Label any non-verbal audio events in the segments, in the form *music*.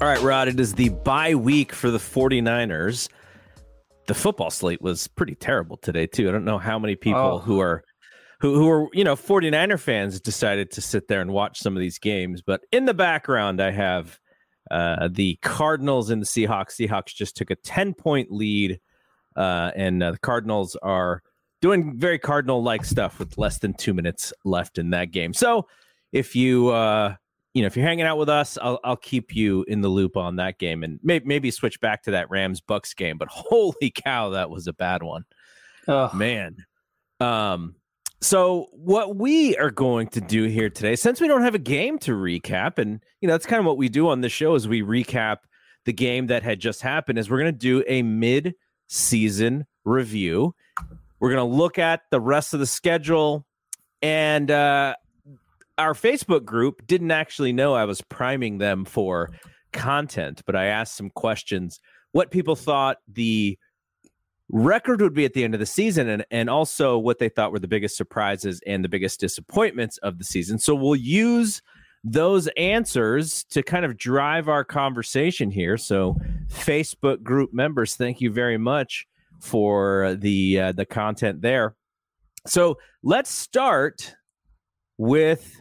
All right, Rod, it is the bye week for the 49ers. The football slate was pretty terrible today, too. I don't know how many people oh. who are who who are, you know, 49er fans decided to sit there and watch some of these games, but in the background I have uh, the Cardinals and the Seahawks. Seahawks just took a 10-point lead uh, and uh, the Cardinals are doing very cardinal like stuff with less than 2 minutes left in that game. So, if you uh you know, if you're hanging out with us, I'll I'll keep you in the loop on that game and may, maybe switch back to that Rams Bucks game. But *laughs* holy cow, that was a bad one, oh. man. Um, so what we are going to do here today, since we don't have a game to recap, and you know that's kind of what we do on the show is we recap the game that had just happened. Is we're going to do a mid-season review. We're going to look at the rest of the schedule, and uh, our Facebook group didn't actually know I was priming them for content, but I asked some questions what people thought the record would be at the end of the season and, and also what they thought were the biggest surprises and the biggest disappointments of the season. So we'll use those answers to kind of drive our conversation here. So Facebook group members, thank you very much for the uh, the content there. So let's start with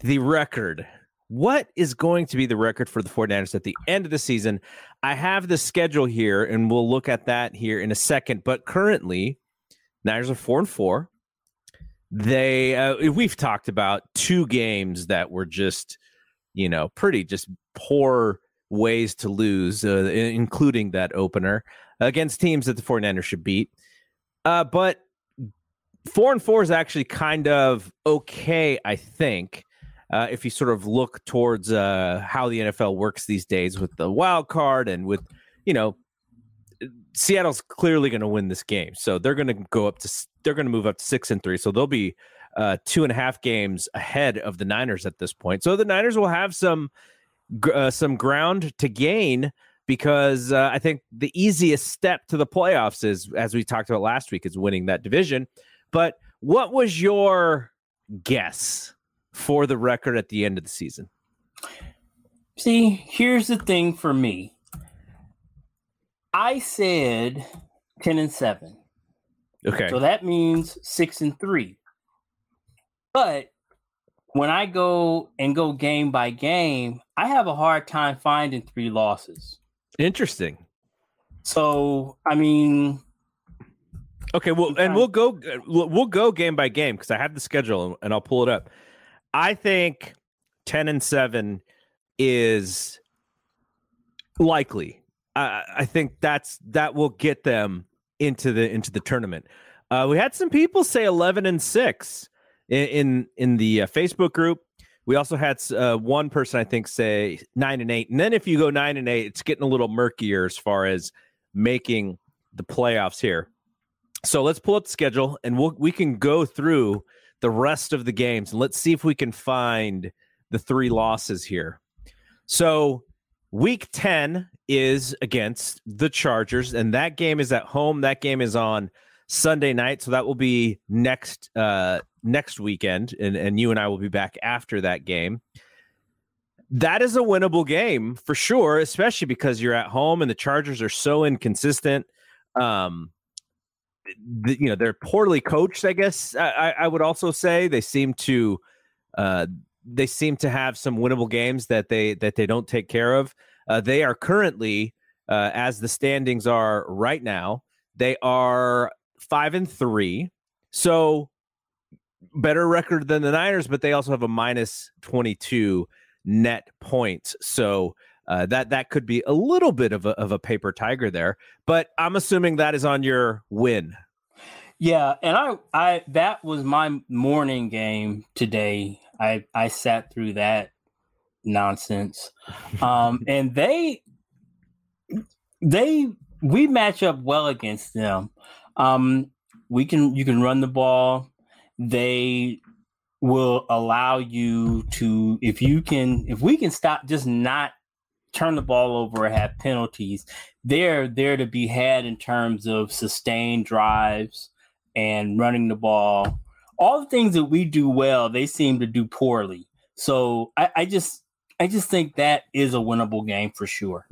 the record. What is going to be the record for the 49ers at the end of the season? I have the schedule here, and we'll look at that here in a second. But currently, Niners are four and four. They uh, we've talked about two games that were just, you know, pretty just poor ways to lose, uh, including that opener against teams that the 49ers should beat. Uh, but four and four is actually kind of okay, I think uh, if you sort of look towards uh, how the NFL works these days with the wild card and with, you know, Seattle's clearly going to win this game, so they're going to go up to they're going to move up to six and three, so they'll be uh, two and a half games ahead of the Niners at this point. So the Niners will have some uh, some ground to gain because uh, I think the easiest step to the playoffs is, as we talked about last week, is winning that division. But what was your guess for the record at the end of the season? See, here's the thing for me. I said 10 and 7. Okay. So that means 6 and 3. But when I go and go game by game, I have a hard time finding three losses. Interesting. So, I mean, okay, well, and we'll go we'll go game by game because I have the schedule and I'll pull it up. I think 10 and 7 is likely. I, I think that's that will get them into the into the tournament. Uh, we had some people say 11 and 6 in in, in the uh, Facebook group. We also had uh, one person I think say 9 and 8. And then if you go 9 and 8, it's getting a little murkier as far as making the playoffs here. So let's pull up the schedule and we'll we can go through the rest of the games. And let's see if we can find the three losses here. So, week 10 is against the Chargers, and that game is at home. That game is on Sunday night. So, that will be next uh, next weekend. And, and you and I will be back after that game. that is a winnable game for sure, especially because you're at home and the Chargers are so inconsistent. Um, you know they're poorly coached. I guess I, I would also say they seem to uh, they seem to have some winnable games that they that they don't take care of. Uh, they are currently, uh, as the standings are right now, they are five and three, so better record than the Niners, but they also have a minus twenty two net points. So uh, that that could be a little bit of a, of a paper tiger there. But I'm assuming that is on your win. Yeah, and I I that was my morning game today. I I sat through that nonsense. *laughs* Um and they they we match up well against them. Um we can you can run the ball. They will allow you to if you can if we can stop just not turn the ball over have penalties they're there to be had in terms of sustained drives and running the ball. All the things that we do well they seem to do poorly. So I, I just i just think that is a winnable game for sure.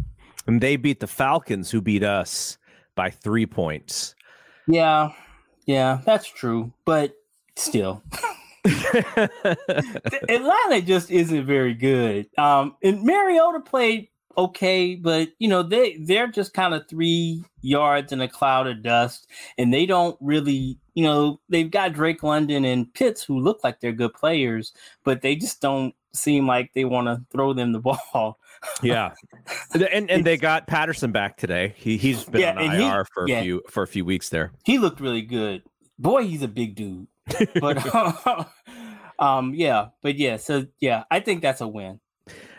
And they beat the falcons who beat us by three points. Yeah yeah that's true but still *laughs* *laughs* Atlanta just isn't very good. Um, and Mariota played okay, but you know they they're just kind of three yards in a cloud of dust, and they don't really, you know, they've got Drake London and Pitts who look like they're good players, but they just don't seem like they want to throw them the *laughs* ball. yeah, and and they got Patterson back today. He he's been yeah, on IR he, for a yeah. few for a few weeks there. He looked really good. Boy, he's a big dude. *laughs* But *laughs* um, yeah, but yeah, so yeah, I think that's a win.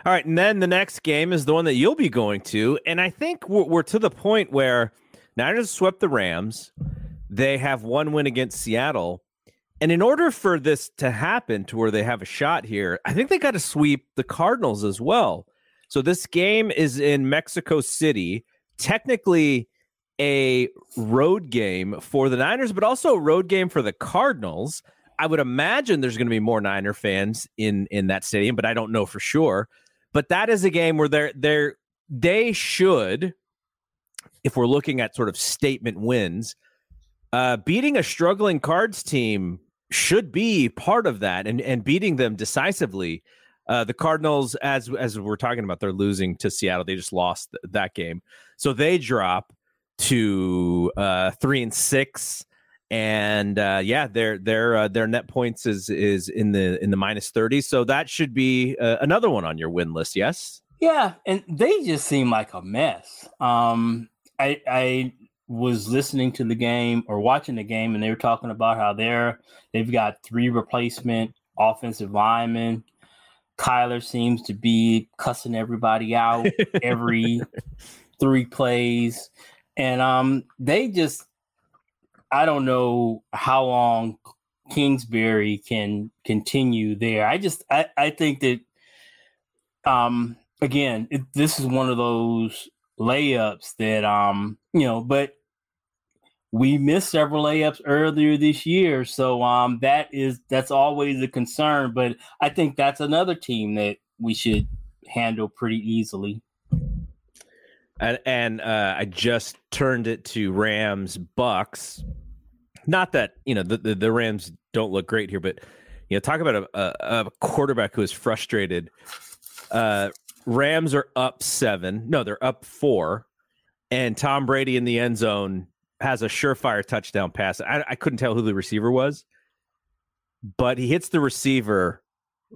All right, and then the next game is the one that you'll be going to, and I think we're, we're to the point where Niners swept the Rams. They have one win against Seattle, and in order for this to happen, to where they have a shot here, I think they got to sweep the Cardinals as well. So this game is in Mexico City, technically a road game for the Niners, but also a road game for the Cardinals. I would imagine there's going to be more Niner fans in in that stadium, but I don't know for sure. But that is a game where they're they're they should, if we're looking at sort of statement wins, uh, beating a struggling Cards team should be part of that, and and beating them decisively. Uh, the Cardinals, as as we're talking about, they're losing to Seattle. They just lost th- that game, so they drop to uh, three and six and uh, yeah, their their uh, their net points is is in the in the minus thirty. So that should be uh, another one on your win list. Yes. Yeah, and they just seem like a mess. Um, I I was listening to the game or watching the game, and they were talking about how they're they've got three replacement offensive linemen. Kyler seems to be cussing everybody out *laughs* every three plays, and um, they just I don't know how long Kingsbury can continue there. I just I, I think that um again it, this is one of those layups that um you know but we missed several layups earlier this year so um that is that's always a concern but I think that's another team that we should handle pretty easily. And, and uh, I just turned it to Rams Bucks. Not that you know the, the, the Rams don't look great here, but you know talk about a, a, a quarterback who is frustrated. Uh, Rams are up seven. No, they're up four, and Tom Brady in the end zone has a surefire touchdown pass. I, I couldn't tell who the receiver was, but he hits the receiver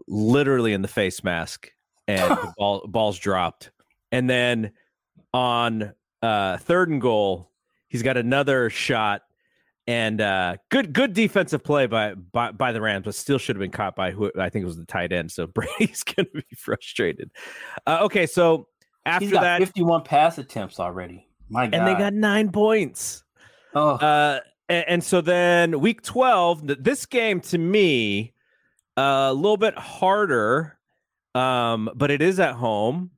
literally in the face mask, and the *laughs* ball ball's dropped. And then on uh, third and goal, he's got another shot and uh, good good defensive play by, by by the Rams, but still should have been caught by who I think it was the tight end. So *laughs* Brady's going to be frustrated. Uh, okay, so after that, fifty-one pass attempts already. My God, and they got nine points. Oh, uh, and, and, so then week twelve, this game to me uh, a little bit harder, um, but it is at home.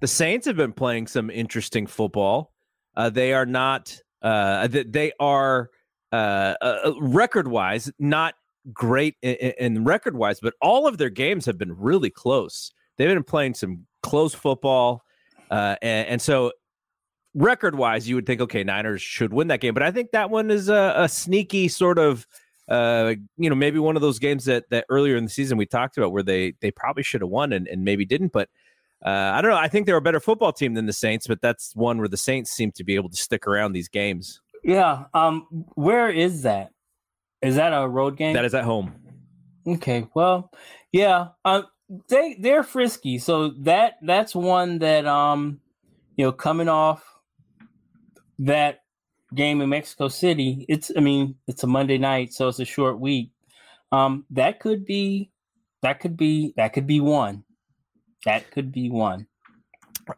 The Saints have been playing some interesting football. Uh, they are not. Uh, they are uh, uh, record wise, not great in, in record wise, but all of their games have been really close. they've been playing some close football, uh, and, and so record wise, you would think, okay, Niners should win that game. But I think that one is a, a sneaky sort of, uh, you know, maybe one of those games that that earlier in the season we talked about where they they probably should have won and, and maybe didn't. But uh, I don't know. I think they're a better football team than the Saints, but that's one where the Saints seem to be able to stick around these games. Yeah. Um. Where is that? Is that a road game? That is at home. Okay. Well, yeah. Um. They they're frisky, so that that's one that um, you know, coming off that game in Mexico City, it's I mean, it's a Monday night, so it's a short week. Um, that could be that could be that could be one. That could be one.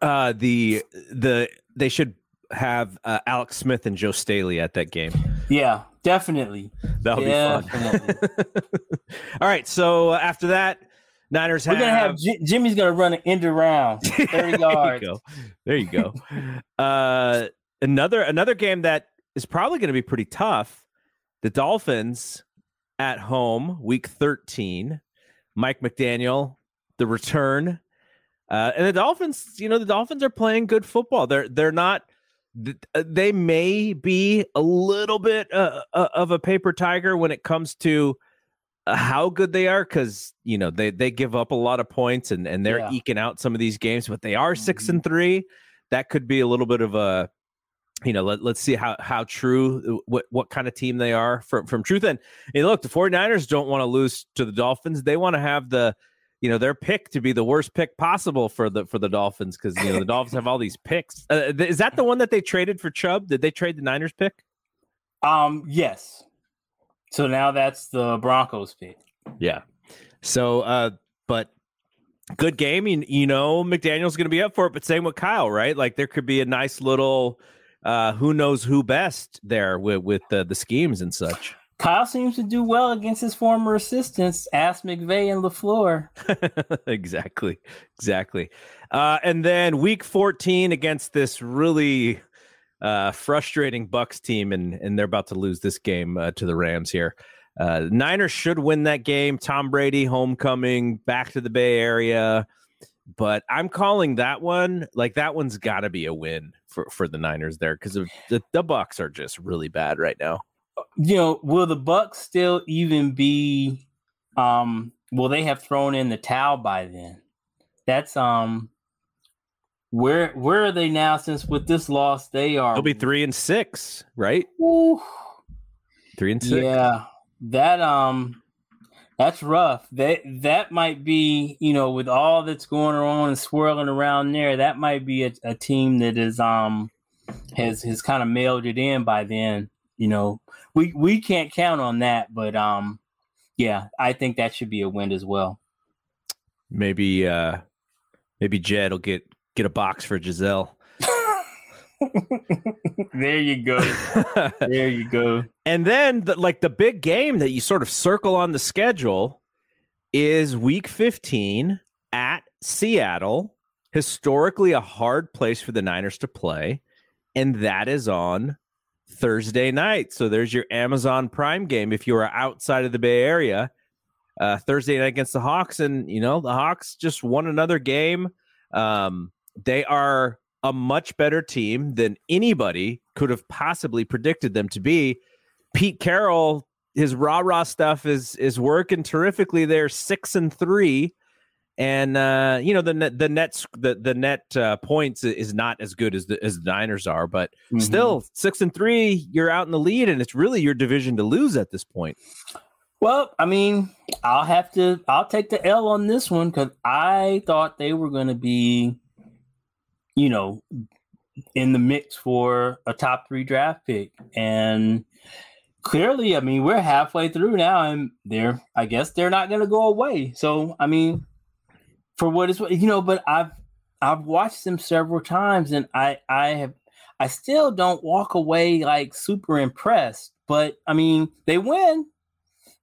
Uh the the they should have uh, Alex Smith and Joe Staley at that game. Yeah, definitely. That'll definitely. be fun. *laughs* All right, so after that, Niners We're gonna have J- Jimmy's gonna run an end around *laughs* thirty yards. there you go. There you go. uh, another another game that is probably going to be pretty tough. The Dolphins at home, week 13. Mike McDaniel, the return. Uh, and the Dolphins, you know, the Dolphins are playing good football. They're they're not uh, they may be a little bit uh, uh, of a paper tiger when it comes to uh, how good they are because you know they they give up a lot of points and and they're yeah. eking out some of these games but they are 6 mm-hmm. and 3 that could be a little bit of a you know, let, let's see how how true what what kind of team they are from from truth. And, and look, the 49ers don't want to lose to the Dolphins. They want to have the you know their pick to be the worst pick possible for the for the Dolphins because you know the Dolphins have all these picks. Uh, is that the one that they traded for Chubb? Did they trade the Niners pick? Um, yes. So now that's the Broncos pick. Yeah. So, uh, but good game. You, you know, McDaniel's going to be up for it, but same with Kyle, right? Like there could be a nice little uh, who knows who best there with with the, the schemes and such. Kyle seems to do well against his former assistants, Ask McVay and LaFleur. *laughs* exactly, exactly. Uh, and then week 14 against this really uh, frustrating Bucks team, and and they're about to lose this game uh, to the Rams here. Uh, Niners should win that game. Tom Brady homecoming back to the Bay Area but I'm calling that one like that one's got to be a win for for the Niners there because the the Bucks are just really bad right now. You know, will the Bucks still even be? Um, will they have thrown in the towel by then? That's um, where where are they now? Since with this loss, they are. They'll be three and six, right? Ooh. Three and six. Yeah, that um, that's rough. That that might be, you know, with all that's going on and swirling around there, that might be a, a team that is um has has kind of mailed it in by then. You know, we we can't count on that, but um, yeah, I think that should be a win as well. Maybe uh maybe Jed will get get a box for Gisele. *laughs* there you go. *laughs* there you go. And then, the, like the big game that you sort of circle on the schedule is Week 15 at Seattle. Historically, a hard place for the Niners to play, and that is on Thursday night. So there's your Amazon Prime game if you are outside of the Bay Area. Uh, Thursday night against the Hawks, and you know the Hawks just won another game. Um, they are a much better team than anybody could have possibly predicted them to be. Pete Carroll, his rah rah stuff is is working terrifically. They're six and three, and uh, you know the net, the nets the the net uh, points is not as good as the as the Niners are, but mm-hmm. still six and three. You're out in the lead, and it's really your division to lose at this point. Well, I mean, I'll have to. I'll take the L on this one because I thought they were going to be you know, in the mix for a top three draft pick. And clearly, I mean, we're halfway through now, and they're, I guess, they're not going to go away. So, I mean, for what is, you know, but I've, I've watched them several times, and I, I have, I still don't walk away like super impressed. But I mean, they win.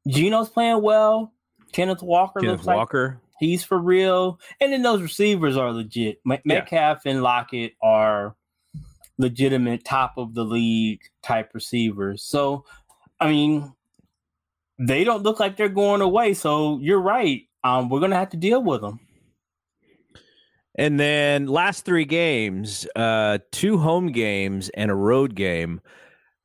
Geno's playing well. Kenneth Walker Kenneth looks Walker. like He's for real. And then those receivers are legit. Metcalf yeah. and Lockett are legitimate top of the league type receivers. So, I mean, they don't look like they're going away. So you're right. Um, we're gonna have to deal with them. And then last three games, uh, two home games and a road game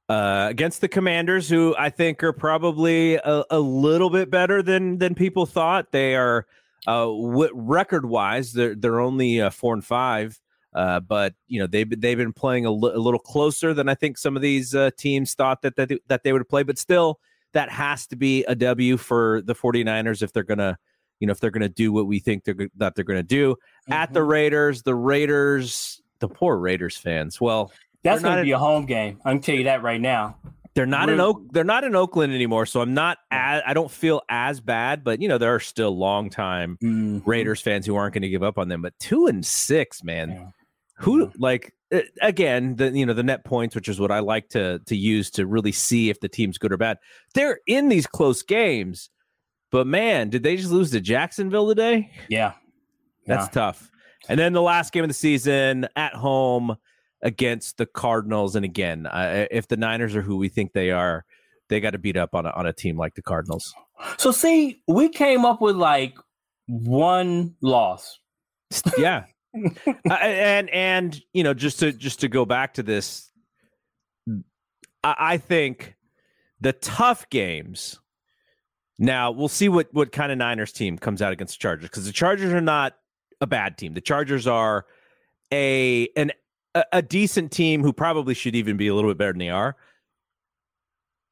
uh, against the Commanders, who I think are probably a, a little bit better than than people thought. They are uh, w- record wise, they're they're only uh, four and five. Uh, but you know they've they've been playing a, little closer than I think some of these uh, teams thought that that they, that they would play. But still, that has to be a W for the 49ers if they're gonna you know if they're gonna do what we think they're that they're gonna do mm-hmm. at the mm-hmm. Raiders. The Raiders, the poor Raiders fans. Well, that's gonna be a home game. I'm tell you that right now. They're not We're, in Oak. They're not in Oakland anymore, so I'm not. As, I don't feel as bad, but you know there are still longtime mm-hmm. Raiders fans who aren't going to give up on them. But two and six, man. Yeah. Who like again the you know the net points, which is what I like to to use to really see if the team's good or bad. They're in these close games, but man, did they just lose to Jacksonville today? Yeah, that's yeah. tough. And then the last game of the season at home against the Cardinals. And again, uh, if the Niners are who we think they are, they got to beat up on a, on a team like the Cardinals. So see, we came up with like one loss. *laughs* yeah. uh, and and you know just to just to go back to this I, I think the tough games now we'll see what what kind of Niners team comes out against the Chargers because the Chargers are not a bad team. The Chargers are a an a, decent team who probably should even be a little bit better than they are.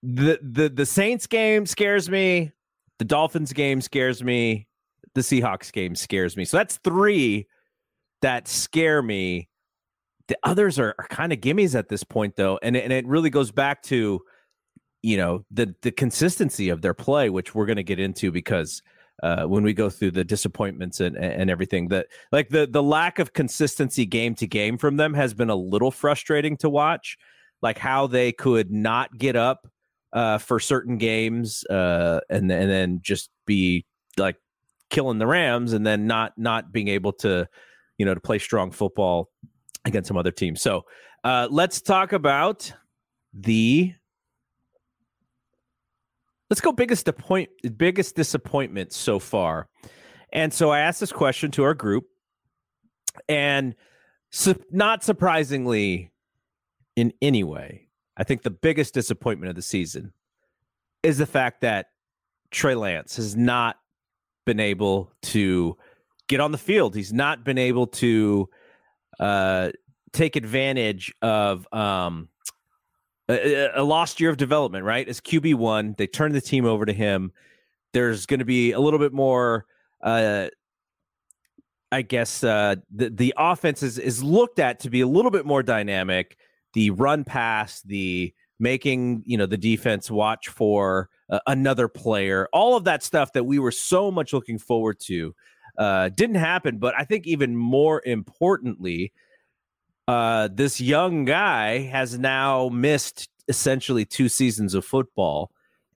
The the the Saints game scares me. The Dolphins game scares me. The Seahawks game scares me. So that's three that scare me. The others are, are kind of gimmies at this point, though, and and it really goes back to, you know, the the consistency of their play, which we're going to get into because uh, when we go through the disappointments and, and everything that like the the lack of consistency game to game from them has been a little frustrating to watch like how they could not get up uh, for certain games uh, and and then just be like killing the Rams and then not not being able to you know to play strong football against some other teams. So uh, let's talk about the Let's go biggest disappoint biggest disappointment so far. And so I asked this question to our group, and su- not surprisingly, in any way, I think the biggest disappointment of the season is the fact that Trey Lance has not been able to get on the field. He's not been able to uh, take advantage of um, a, a lost year of development, right? As QB one, they turn the team over to him. There's going to be a little bit more. Uh, I guess uh, the the offense is is looked at to be a little bit more dynamic. The run pass, the making you know the defense watch for uh, another player, all of that stuff that we were so much looking forward to, uh, didn't happen. But I think even more importantly, uh, this young guy has now missed essentially two seasons of football,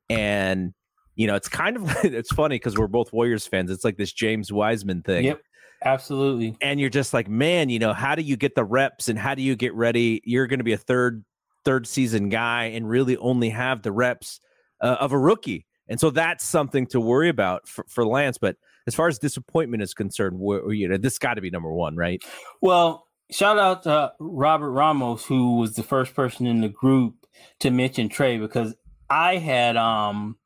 and you know it's kind of *laughs* it's funny because we're both Warriors fans. It's like this James Wiseman thing. Yep, absolutely. And you're just like, man, you know, how do you get the reps and how do you get ready? You're going to be a third third season guy and really only have the reps uh, of a rookie. And so that's something to worry about for, for Lance. But as far as disappointment is concerned, you know, this got to be number one, right? Well, shout out to Robert Ramos, who was the first person in the group to mention Trey because I had um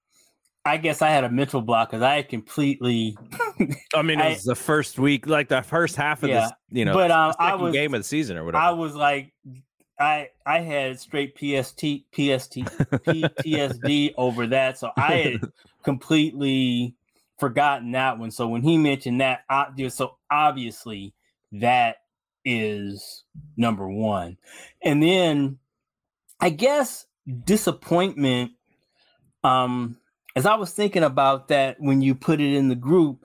I guess I had a mental block because I had completely. *laughs* I mean, it was I, the first week, like the first half of yeah, this, you know, but um, I was game of the season or whatever. I was like, I I had straight PST PST PTSD *laughs* over that, so I had completely forgotten that one. So when he mentioned that, I, so obviously that is number one. And then I guess disappointment, um, as I was thinking about that when you put it in the group,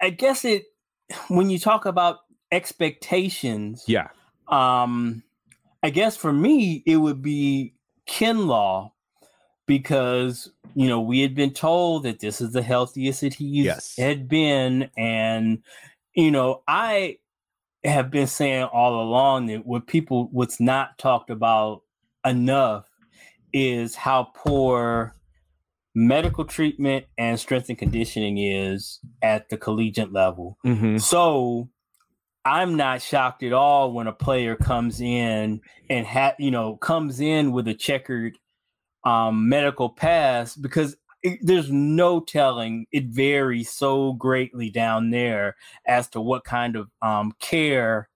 I guess it when you talk about expectations, yeah. Um, I guess for me it would be Kinlaw because you know we had been told that this is the healthiest that he yes. had been, and you know I have been saying all along that what people what's not talked about enough is how poor medical treatment and strength and conditioning is at the collegiate level. Mhm. So I'm not shocked at all when a player comes in and ha- you know comes in with a checkered um, medical pass because it, there's no telling. It varies so greatly down there as to what kind of um, care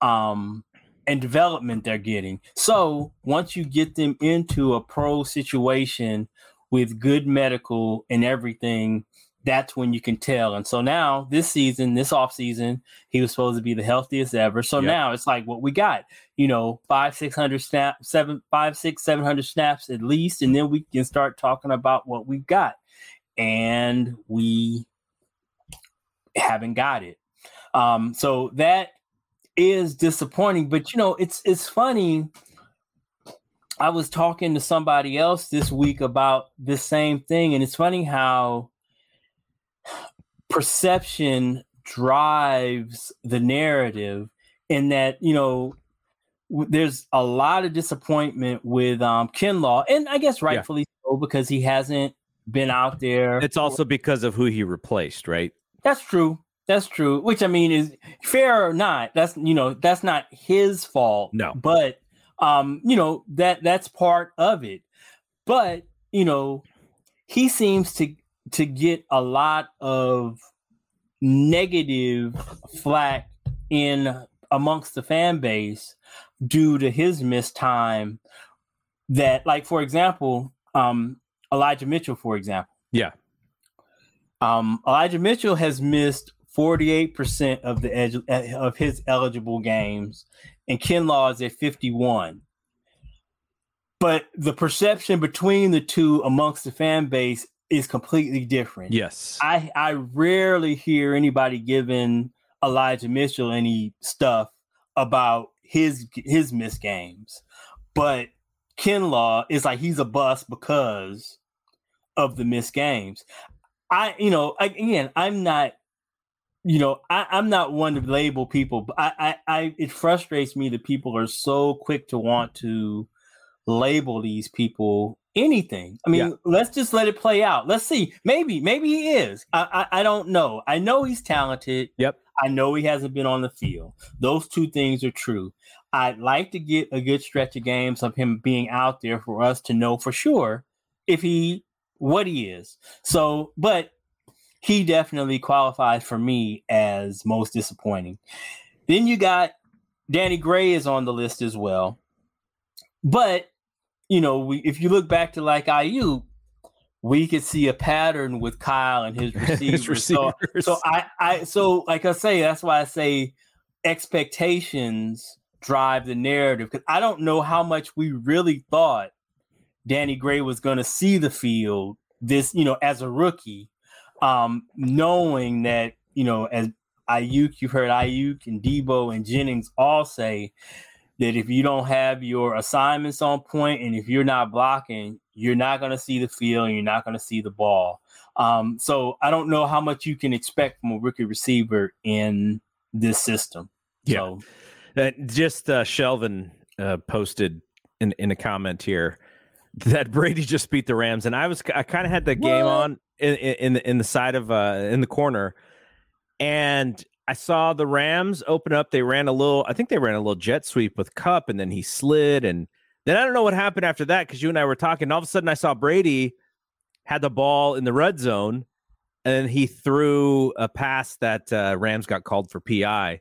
um, and development they're getting. So once you get them into a pro situation with good medical and everything, that's when you can tell. And so now this season, this off season, he was supposed to be the healthiest ever. So Yep. now it's like what we got, you know, five, six hundred snaps, seven, five, six, seven hundred snaps at least, and then we can start talking about what we've got. And we haven't got it. Um, so that is disappointing. But you know, it's it's funny. I was talking to somebody else this week about this same thing, and it's funny how perception drives the narrative in that you know there's a lot of disappointment with um Kinlaw and I guess rightfully so because he hasn't been out there It's also because of who he replaced, right? that's true that's true which I mean is fair or not that's you know that's not his fault No. but um you know that that's part of it but you know he seems to to get a lot of negative flack in amongst the fan base due to his missed time that like for example um elijah mitchell for example Yeah. um elijah mitchell has missed 48% of the edge of his eligible games and kinlaw is at 51 but the perception between the two amongst the fan base is completely different Yes. I I rarely hear anybody giving Elijah Mitchell any stuff about his his missed games, but Kinlaw is like he's a bust because of the missed games. I you know again I'm not you know I, I'm not one to label people, but I, I I it frustrates me that people are so quick to want to label these people anything. I mean, Yeah. let's just let it play out. Let's see. Maybe, maybe he is. I, I, I don't know. I know he's talented. Yep. I know he hasn't been on the field. Those two things are true. I'd like to get a good stretch of games of him being out there for us to know for sure if he what he is. So, but he definitely qualifies for me as most disappointing. Then you got Danny Gray is on the list as well. But you know, we if you look back to like Aiyuk, we could see a pattern with Kyle and his *laughs* receivers. His So, receivers. so I, I, so like I say, that's why I say expectations drive the narrative because I don't know how much we really thought Danny Gray was going to see the field this, you know, as a rookie, um, knowing that you know, as Aiyuk, you've heard Aiyuk and Debo and Jennings all say that if you don't have your assignments on point and if you're not blocking, you're not going to see the field and you're not going to see the ball. Um, so I don't know how much you can expect from a rookie receiver in this system. Yeah. So, Uh, just uh, Shelvin uh, posted in in a comment here that Brady just beat the Rams, and I was I kind of had the game What? on in in in the, in the side of uh in the corner, and I saw the Rams open up. They ran a little, I think they ran a little jet sweep with Kupp, and then he slid, and then I don't know what happened after that because you and I were talking. And all of a sudden, I saw Brady had the ball in the red zone, and he threw a pass that uh, Rams got called for PI,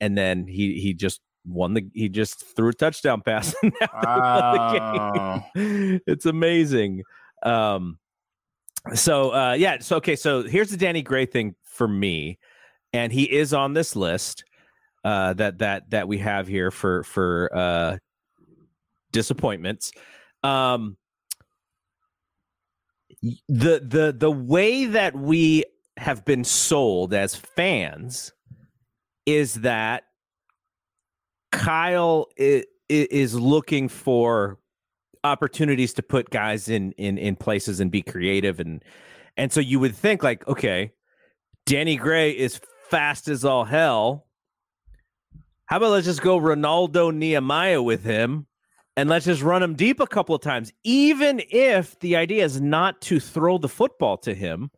and then he he just won the he just threw a touchdown pass. *laughs* and now they won the game. *laughs* it's amazing. Um, so uh, yeah, so okay, so here's the Danny Gray thing for me, and he is on this list uh, that that that we have here for for uh, disappointments. Um, the the the way that we have been sold as fans is that Kyle is, looking for opportunities to put guys in in in places and be creative and and so you would think like okay Danny Gray is fast as all hell how about let's just go Renaldo Nehemiah with him and let's just run him deep a couple of times, even if the idea is not to throw the football to him,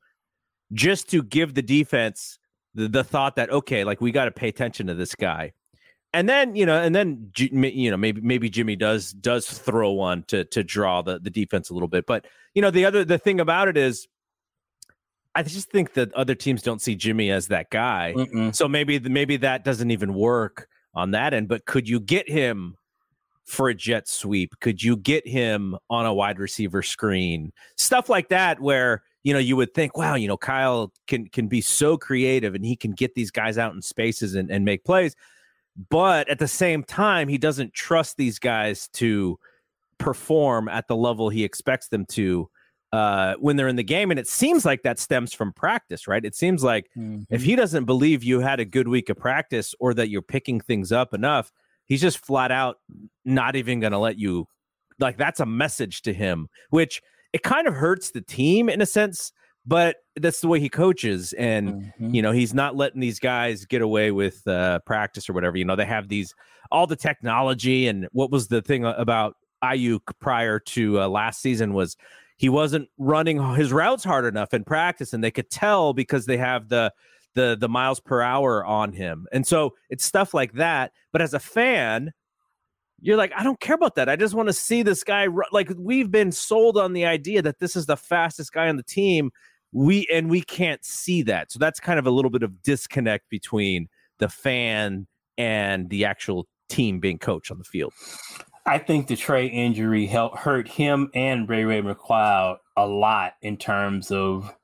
just to give the defense the, the thought that okay, like we got to pay attention to this guy. And then you know, and then you know, maybe maybe Jimmy does does throw one to to draw the the defense a little bit. But you know, the other the thing about it is, I just think that other teams don't see Jimmy as that guy. Mm-mm. So maybe maybe that doesn't even work on that end. But could you get him for a jet sweep? Could you get him on a wide receiver screen? Stuff like that, where you know you would think, wow, you know, Kyle can can be so creative and he can get these guys out in spaces and, and make plays. But at the same time, he doesn't trust these guys to perform at the level he expects them to uh, when they're in the game. And it seems like that stems from practice, right? It seems like mm-hmm. if he doesn't believe you had a good week of practice or that you're picking things up enough, he's just flat out not even going to let you. Like that's a message to him, which it kind of hurts the team in a sense, but that's the way he coaches. And, mm-hmm. you know, he's not letting these guys get away with uh, practice or whatever. You know, they have these, all the technology. And what was the thing about Aiyuk prior to uh, last season was he wasn't running his routes hard enough in practice. And they could tell because they have the, the the miles per hour on him. And so it's stuff like that. But as a fan, you're like, I don't care about that. I just want to see this guy. Like we've been sold on the idea that this is the fastest guy on the team. We and we can't see that. So that's kind of a little bit of disconnect between the fan and the actual team being coached on the field. I think the Trey injury helped hurt him and Ray Ray McCloud a lot in terms of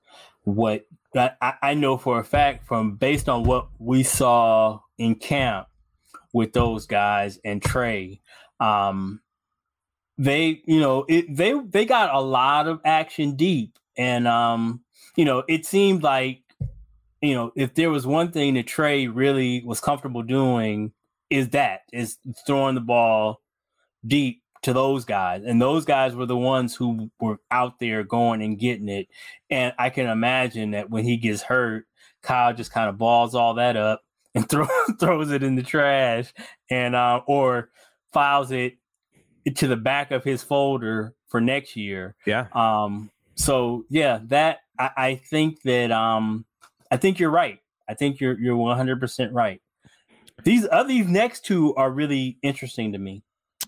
what I, I know for a fact from based on what we saw in camp with those guys and Trey, um, they you know it, they they got a lot of action deep, and um, you know it seemed like you know if there was one thing that Trey really was comfortable doing is that is throwing the ball deep to those guys. And those guys were the ones who were out there going and getting it. And I can imagine that when he gets hurt, Kyle just kind of balls all that up and *laughs* throw, throws it in the trash and uh, or files it to the back of his folder for next year. Yeah. Um so yeah, that I, I think that um I think you're right. I think you're you're 100% right. These other these next two are really interesting to me.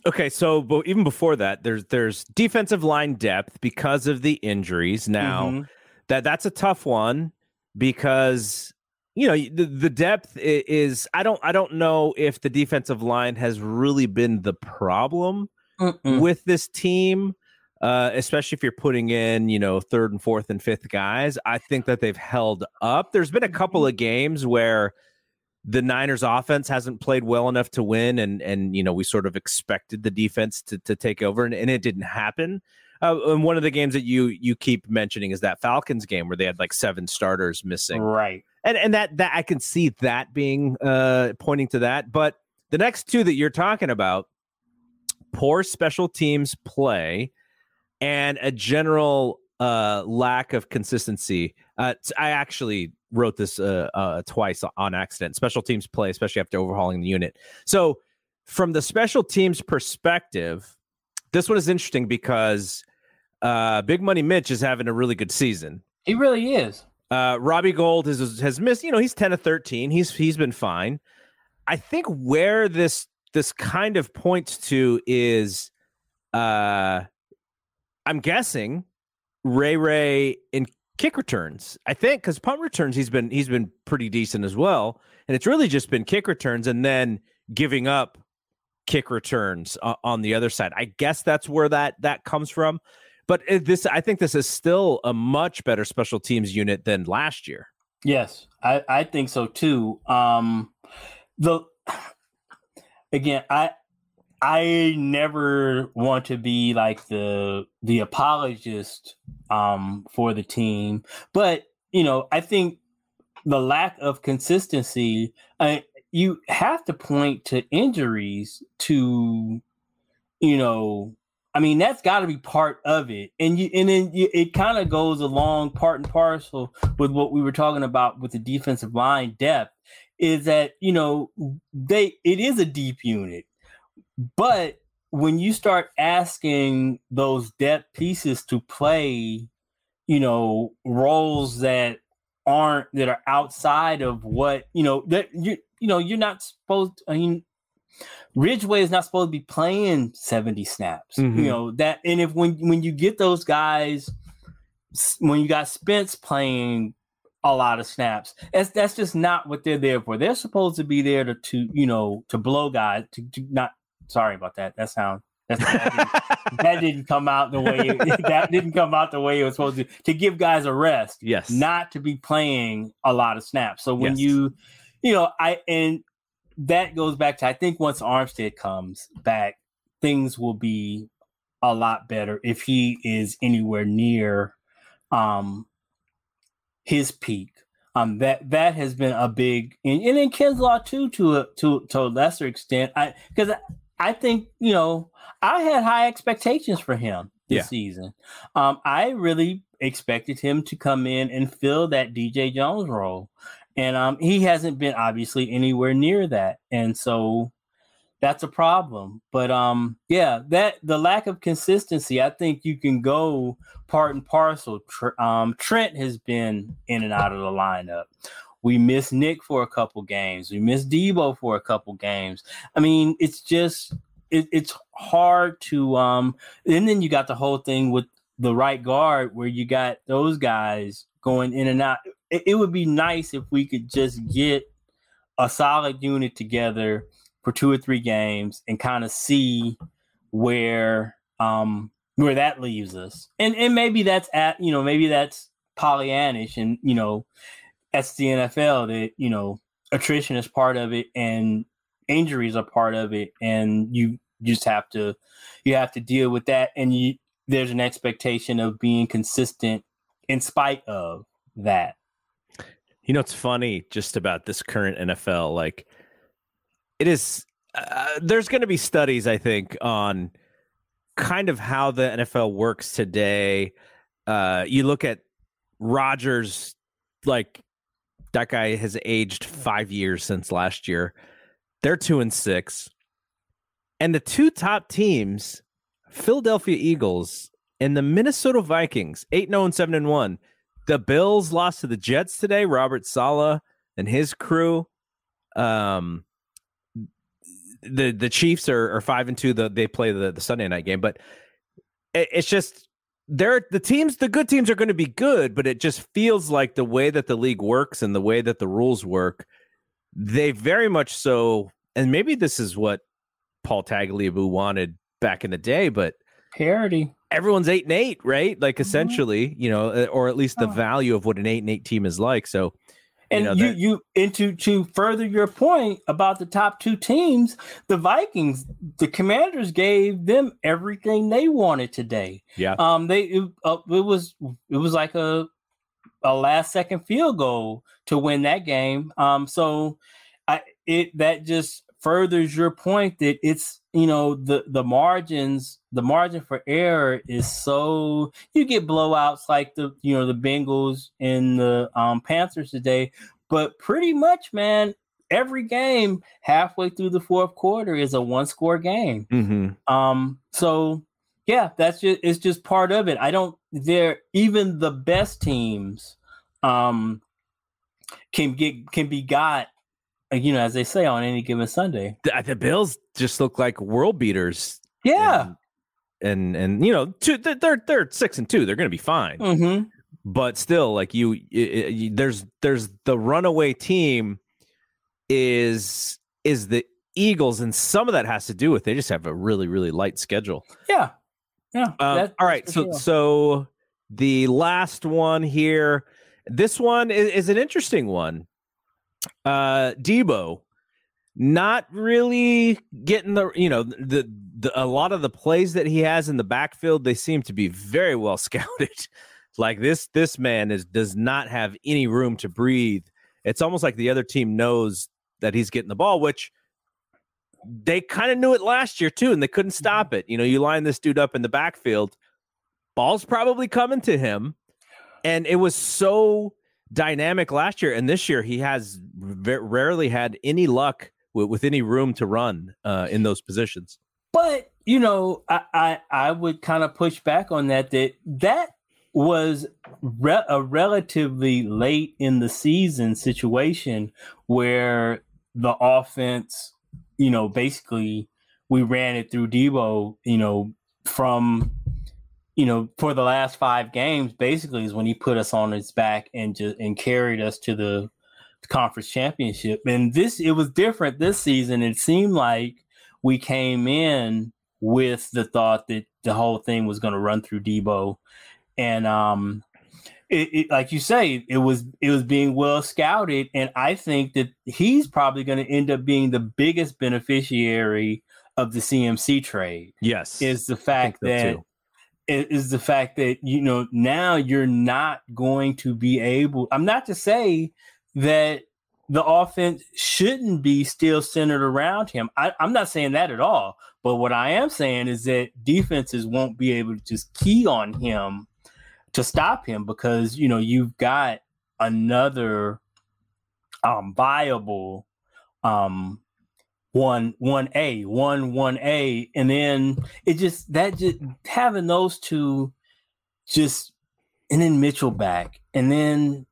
Okay, so but even before that, there's there's defensive line depth because of the injuries. Now mm-hmm. that that's a tough one because you know the, the depth is I don't I don't know if the defensive line has really been the problem Mm-mm. with this team. Uh, especially if you're putting in, you know, third and fourth and fifth guys, I think that they've held up. There's been a couple of games where the Niners offense hasn't played well enough to win and and you know we sort of expected the defense to to take over and, and it didn't happen. Uh, and one of the games that you you keep mentioning is that Falcons game where they had like seven starters missing. Right. And and that that I can see that being uh pointing to that, but the next two that you're talking about poor special teams play and a general uh lack of consistency. Uh I actually wrote this uh, uh, twice on accident. Special teams play, especially after overhauling the unit. So, from the special teams perspective, this one is interesting because uh, Big Money Mitch is having a really good season. He really is. Uh, Robbie Gould has has missed. You know, he's ten of thirteen. He's he's been fine. I think where this this kind of points to is, uh, I'm guessing Ray Ray in kick returns. I think because punt returns he's been he's been pretty decent as well, and it's really just been kick returns and then giving up kick returns uh, on the other side. I guess that's where that that comes from. But this, I think, this is still a much better special teams unit than last year. Yes, I, I think so too. Um, the *sighs* again, I I never want to be like the the apologist um, for the team, but you know, I think the lack of consistency. I, you have to point to injuries to, you know, I mean that's got to be part of it, and you and then you, it kind of goes along part and parcel with what we were talking about with the defensive line depth. Is that you know they it is a deep unit but when you start asking those depth pieces to play, you know, roles that aren't that are outside of what you know that you you know you're not supposed. I mean, Ridgeway is not supposed to be playing 70 snaps. Mhm. You know that, and if when when you get those guys, when you got Spence playing a lot of snaps, that's that's just not what they're there for. They're supposed to be there to to you know to blow guys to, to not. Sorry about that. That sound that's, that, didn't, *laughs* that didn't come out the way *laughs* that didn't come out the way it was supposed to. To give guys a rest yes. not to be playing a lot of snaps. So when Yes. you, you know, I and that goes back to I think once Armstead comes back, things will be a lot better if he is anywhere near um his peak. Um that that has been a big and, and in Kinlaw too to a to to a lesser extent. I because I, think, you know, I had high expectations for him this Yeah. season. Um, I really expected him to come in and fill that DJ Jones role. And um, he hasn't been obviously anywhere near that. And so that's a problem. But um, yeah, that the lack of consistency, I think you can go part and parcel. Tr- um, Trent has been in and out of the lineup. We miss Nick for a couple games. We miss Deebo for a couple games. I mean, it's just it, it's hard to um and then you got the whole thing with the right guard where you got those guys going in and out. It, it would be nice if we could just get a solid unit together for two or three games and kind of see where um where that leaves us. And and maybe that's at you know maybe that's Pollyannish and you know that's the NFL that you know attrition is part of it and injuries are part of it and you just have to you have to deal with that and you there's an expectation of being consistent in spite of that You know, it's funny just about this current NFL. Like, it is. Uh, there's going to be studies, I think, on kind of how the NFL works today. Uh, you look at Rodgers, like that guy has aged five years since last year. They're two and six, and the two top teams, Philadelphia Eagles and the Minnesota Vikings, eight zero and seven and one. The Bills lost to the Jets today. Robert Saleh and his crew. Um, the the Chiefs are, are five and two. The, they play the, the Sunday night game, but it, it's just they're the teams. The good teams are going to be good, but it just feels like the way that the league works and the way that the rules work, they very much so. And maybe this is what Paul Tagliabue wanted back in the day, but parity everyone's eight and eight, right? Like Mhm. essentially, you know, or at least the Oh. value of what an eight and eight team is like. So, and know, you that- you and to to further your point about the top two teams the vikings the commanders gave them everything they wanted today Yeah. um they it, uh, it was it was like a a last second field goal to win that game um so i it that just furthers your point that it's you know the the margins the margin for error is so you get blowouts like the you know the Bengals and the um, Panthers today, but pretty much man every game halfway through the fourth quarter is a one score game. Mm-hmm. Um, so yeah, that's just it's just part of it. I don't there even the best teams um can get can be got you know as they say on any given Sunday. The, the Bills just look like world beaters. Yeah. And, and and you know, two, they're they're six and two. They're going to be fine. Mm-hmm. But still, like you, i- i- you, there's there's the runaway team is is the Eagles, and some of that has to do with they just have a really really light schedule. Yeah. Yeah. Um, all right, so sure. so the last one here, this one is, is an interesting one. Uh, Deebo, not really getting the you know the the a lot of the plays that he has in the backfield. They seem to be very well *laughs* scouted. like this this man is does not have any room to breathe. It's almost like the other team knows that he's getting the ball, which they kind of knew it last year too, and they couldn't stop it. You know, you line this dude up in the backfield, ball's probably coming to him, and it was so dynamic last year, and this year he has ve- rarely had any luck with, any room to run uh, in those positions. But you know, I, I, I would kind of push back on that. That that was re- a relatively late in the season situation where the offense, you know, basically we ran it through Deebo, you know, from you know, for the last five games, basically is when he put us on his back and just and carried us to the conference championship. And this it was different this season. It seemed like we came in with the thought that the whole thing was going to run through Deebo, and um, it, it, like you say, it was it was being well scouted, and I think that he's probably going to end up being the biggest beneficiary of the CMC trade. Yes, is the fact that too. Is the fact that you know now you're not going to be able. I'm not to say that the offense shouldn't be still centered around him. I, I'm not saying that at all. But what I am saying is that defenses won't be able to just key on him to stop him because you know you've got another um viable um one one A, one one A, and then it just that just having those two just and then Mitchell back, and then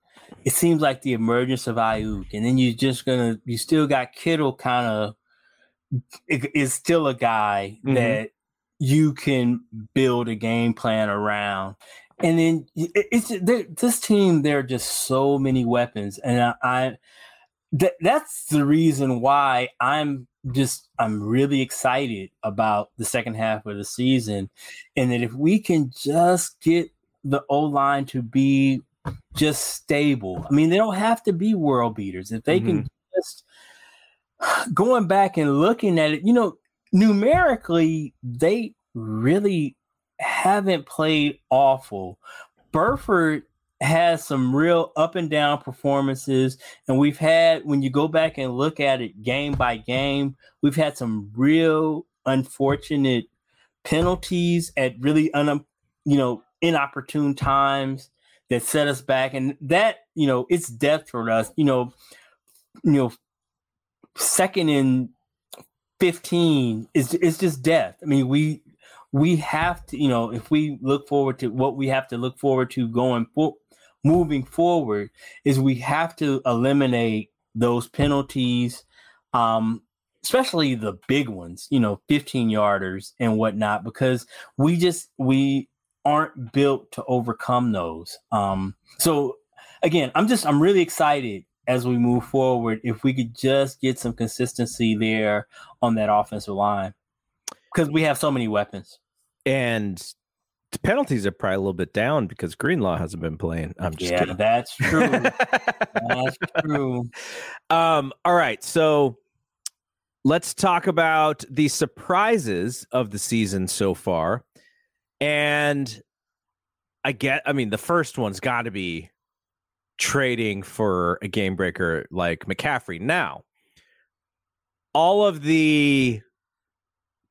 it seems like the emergence of Aiyuk, and then you're just gonna you still got Kittle kind of is still a guy mm-hmm. that you can build a game plan around. And then it's this team. There are just so many weapons, and I, I that that's the reason why I'm just I'm really excited about the second half of the season, and that if we can just get the O line to be just stable. I mean, they don't have to be world beaters. If they mm-hmm. can just *sighs* going back and looking at it, you know, numerically, they really haven't played awful. Burford has some real up and down performances. And we've had, when you go back and look at it game by game, we've had some real unfortunate penalties at really un, um, you know, inopportune times that set us back. And that, you know, it's death for us. You know, you know, second in 15 is is just death. I mean, we we have to, you know, if we look forward to what we have to look forward to going for moving forward is we have to eliminate those penalties, um, especially the big ones, you know, 15 yarders and whatnot, because we just we aren't built to overcome those. Um, so again, I'm just I'm really excited as we move forward if we could just get some consistency there on that offensive line because we have so many weapons. And the penalties are probably a little bit down because Greenlaw hasn't been playing. I'm just yeah, kidding. that's true. *laughs* that's true. Um, all right, so let's talk about the surprises of the season so far. And I get, I mean, the first one's got to be trading for a game breaker like McCaffrey. Now, all of the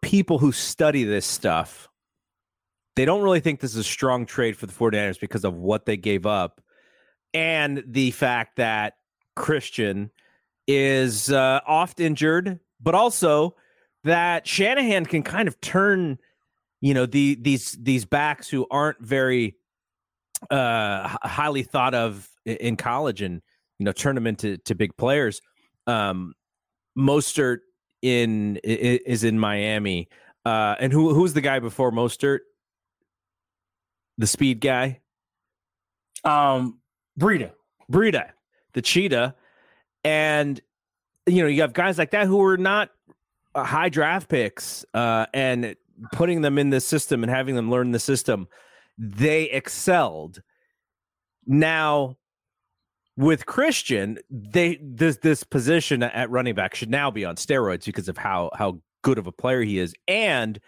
people who study this stuff, they don't really think this is a strong trade for the 49ers because of what they gave up and the fact that Christian is uh, oft injured, but also that Shanahan can kind of turn, you know, the these these backs who aren't very uh, highly thought of in college and you know turn them into to big players. Um, Mostert in is in Miami, uh, and who who's the guy before Mostert? The speed guy. Um, Breida. Breida, the cheetah, and you know you have guys like that who are not uh, high draft picks, uh, and putting them in the system and having them learn the system they excelled. Now, with Christian, they this this position at running back should now be on steroids because of how how good of a player he is, and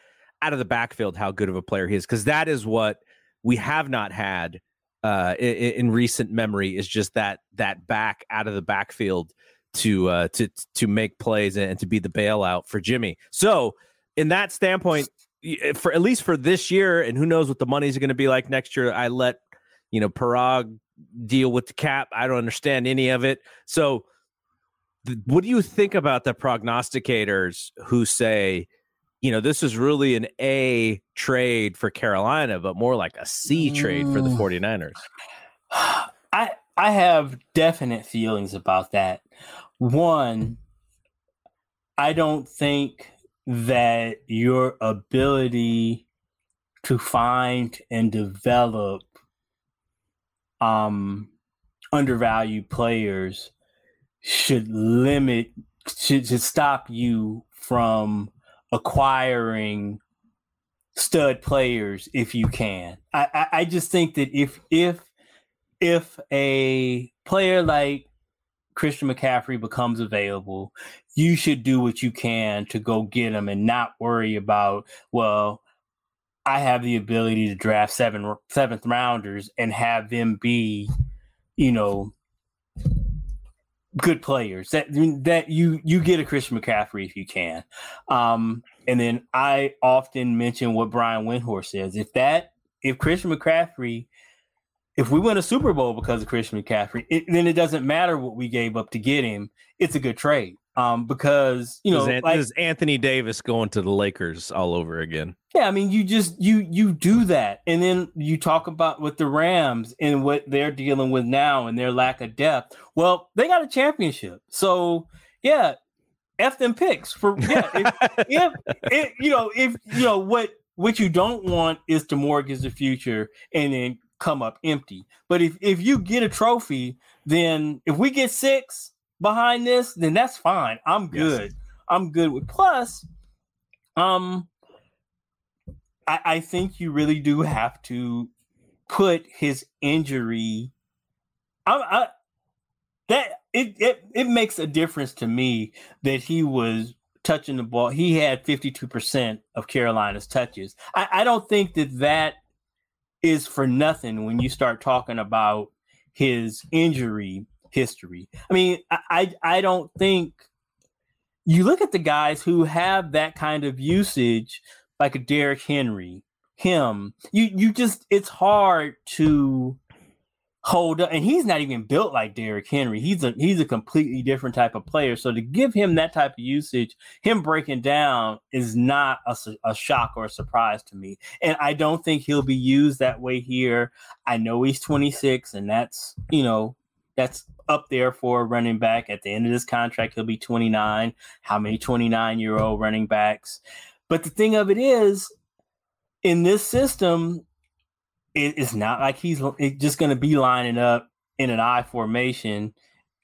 out of the backfield how good of a player he is, because that is what we have not had uh, in, in, recent memory is just that that back out of the backfield to uh, to to make plays and to be the bailout for Jimmy. So, in that standpoint, Eh, for at least for this year, and who knows what the money's going to be like next year. I let you know Paraag deal with the cap. I don't understand any of it. So, th- what do you think about the prognosticators who say you know, this is really an A trade for Carolina, but more like a C trade for the 49ers. *sighs* I I have definite feelings about that. One, I don't think that your ability to find and develop um undervalued players should limit should, should stop you from acquiring stud players if you can. I, I, I just think that if if if a player like Christian McCaffrey becomes available, you should do what you can to go get him and not worry about, well, I have the ability to draft seven seventh rounders and have them be, you know, good players. That that you you get a Christian McCaffrey if you can. Um, and then I often mention what Brian Windhorst says. If that if Christian McCaffrey, if we win a Super Bowl because of Christian McCaffrey, it, then it doesn't matter what we gave up to get him. It's a good trade. Um, because you know, this, like, this Anthony Davis going to the Lakers all over again. Yeah, I mean, you just you you do that, and then you talk about with the Rams and what they're dealing with now and their lack of depth. Well, they got a championship, so yeah, f them picks for yeah. if, *laughs* if, if you know if you know what what you don't want is to mortgage the future and then come up empty. But if if you get a trophy, then if we get six behind this, then that's fine. I'm good. Yes. I'm good with plus. Um, I, I think you really do have to put his injury. I, I that it, it it makes a difference to me that he was touching the ball. He had 52% of Carolina's touches. I, I don't think that that is for nothing when you start talking about his injury history. I mean, I, I, I don't think you look at the guys who have that kind of usage, like a Derrick Henry, him. You you just it's hard to hold up, and he's not even built like Derrick Henry. He's a he's a completely different type of player. So to give him that type of usage, him breaking down is not a, a shock or a surprise to me. And I don't think he'll be used that way here. I know he's 26, and that's you know that's up there for a running back. At the end of this contract, he'll be 29. How many 29 year old running backs? But the thing of it is, in this system, it, it's not like he's just going to be lining up in an I formation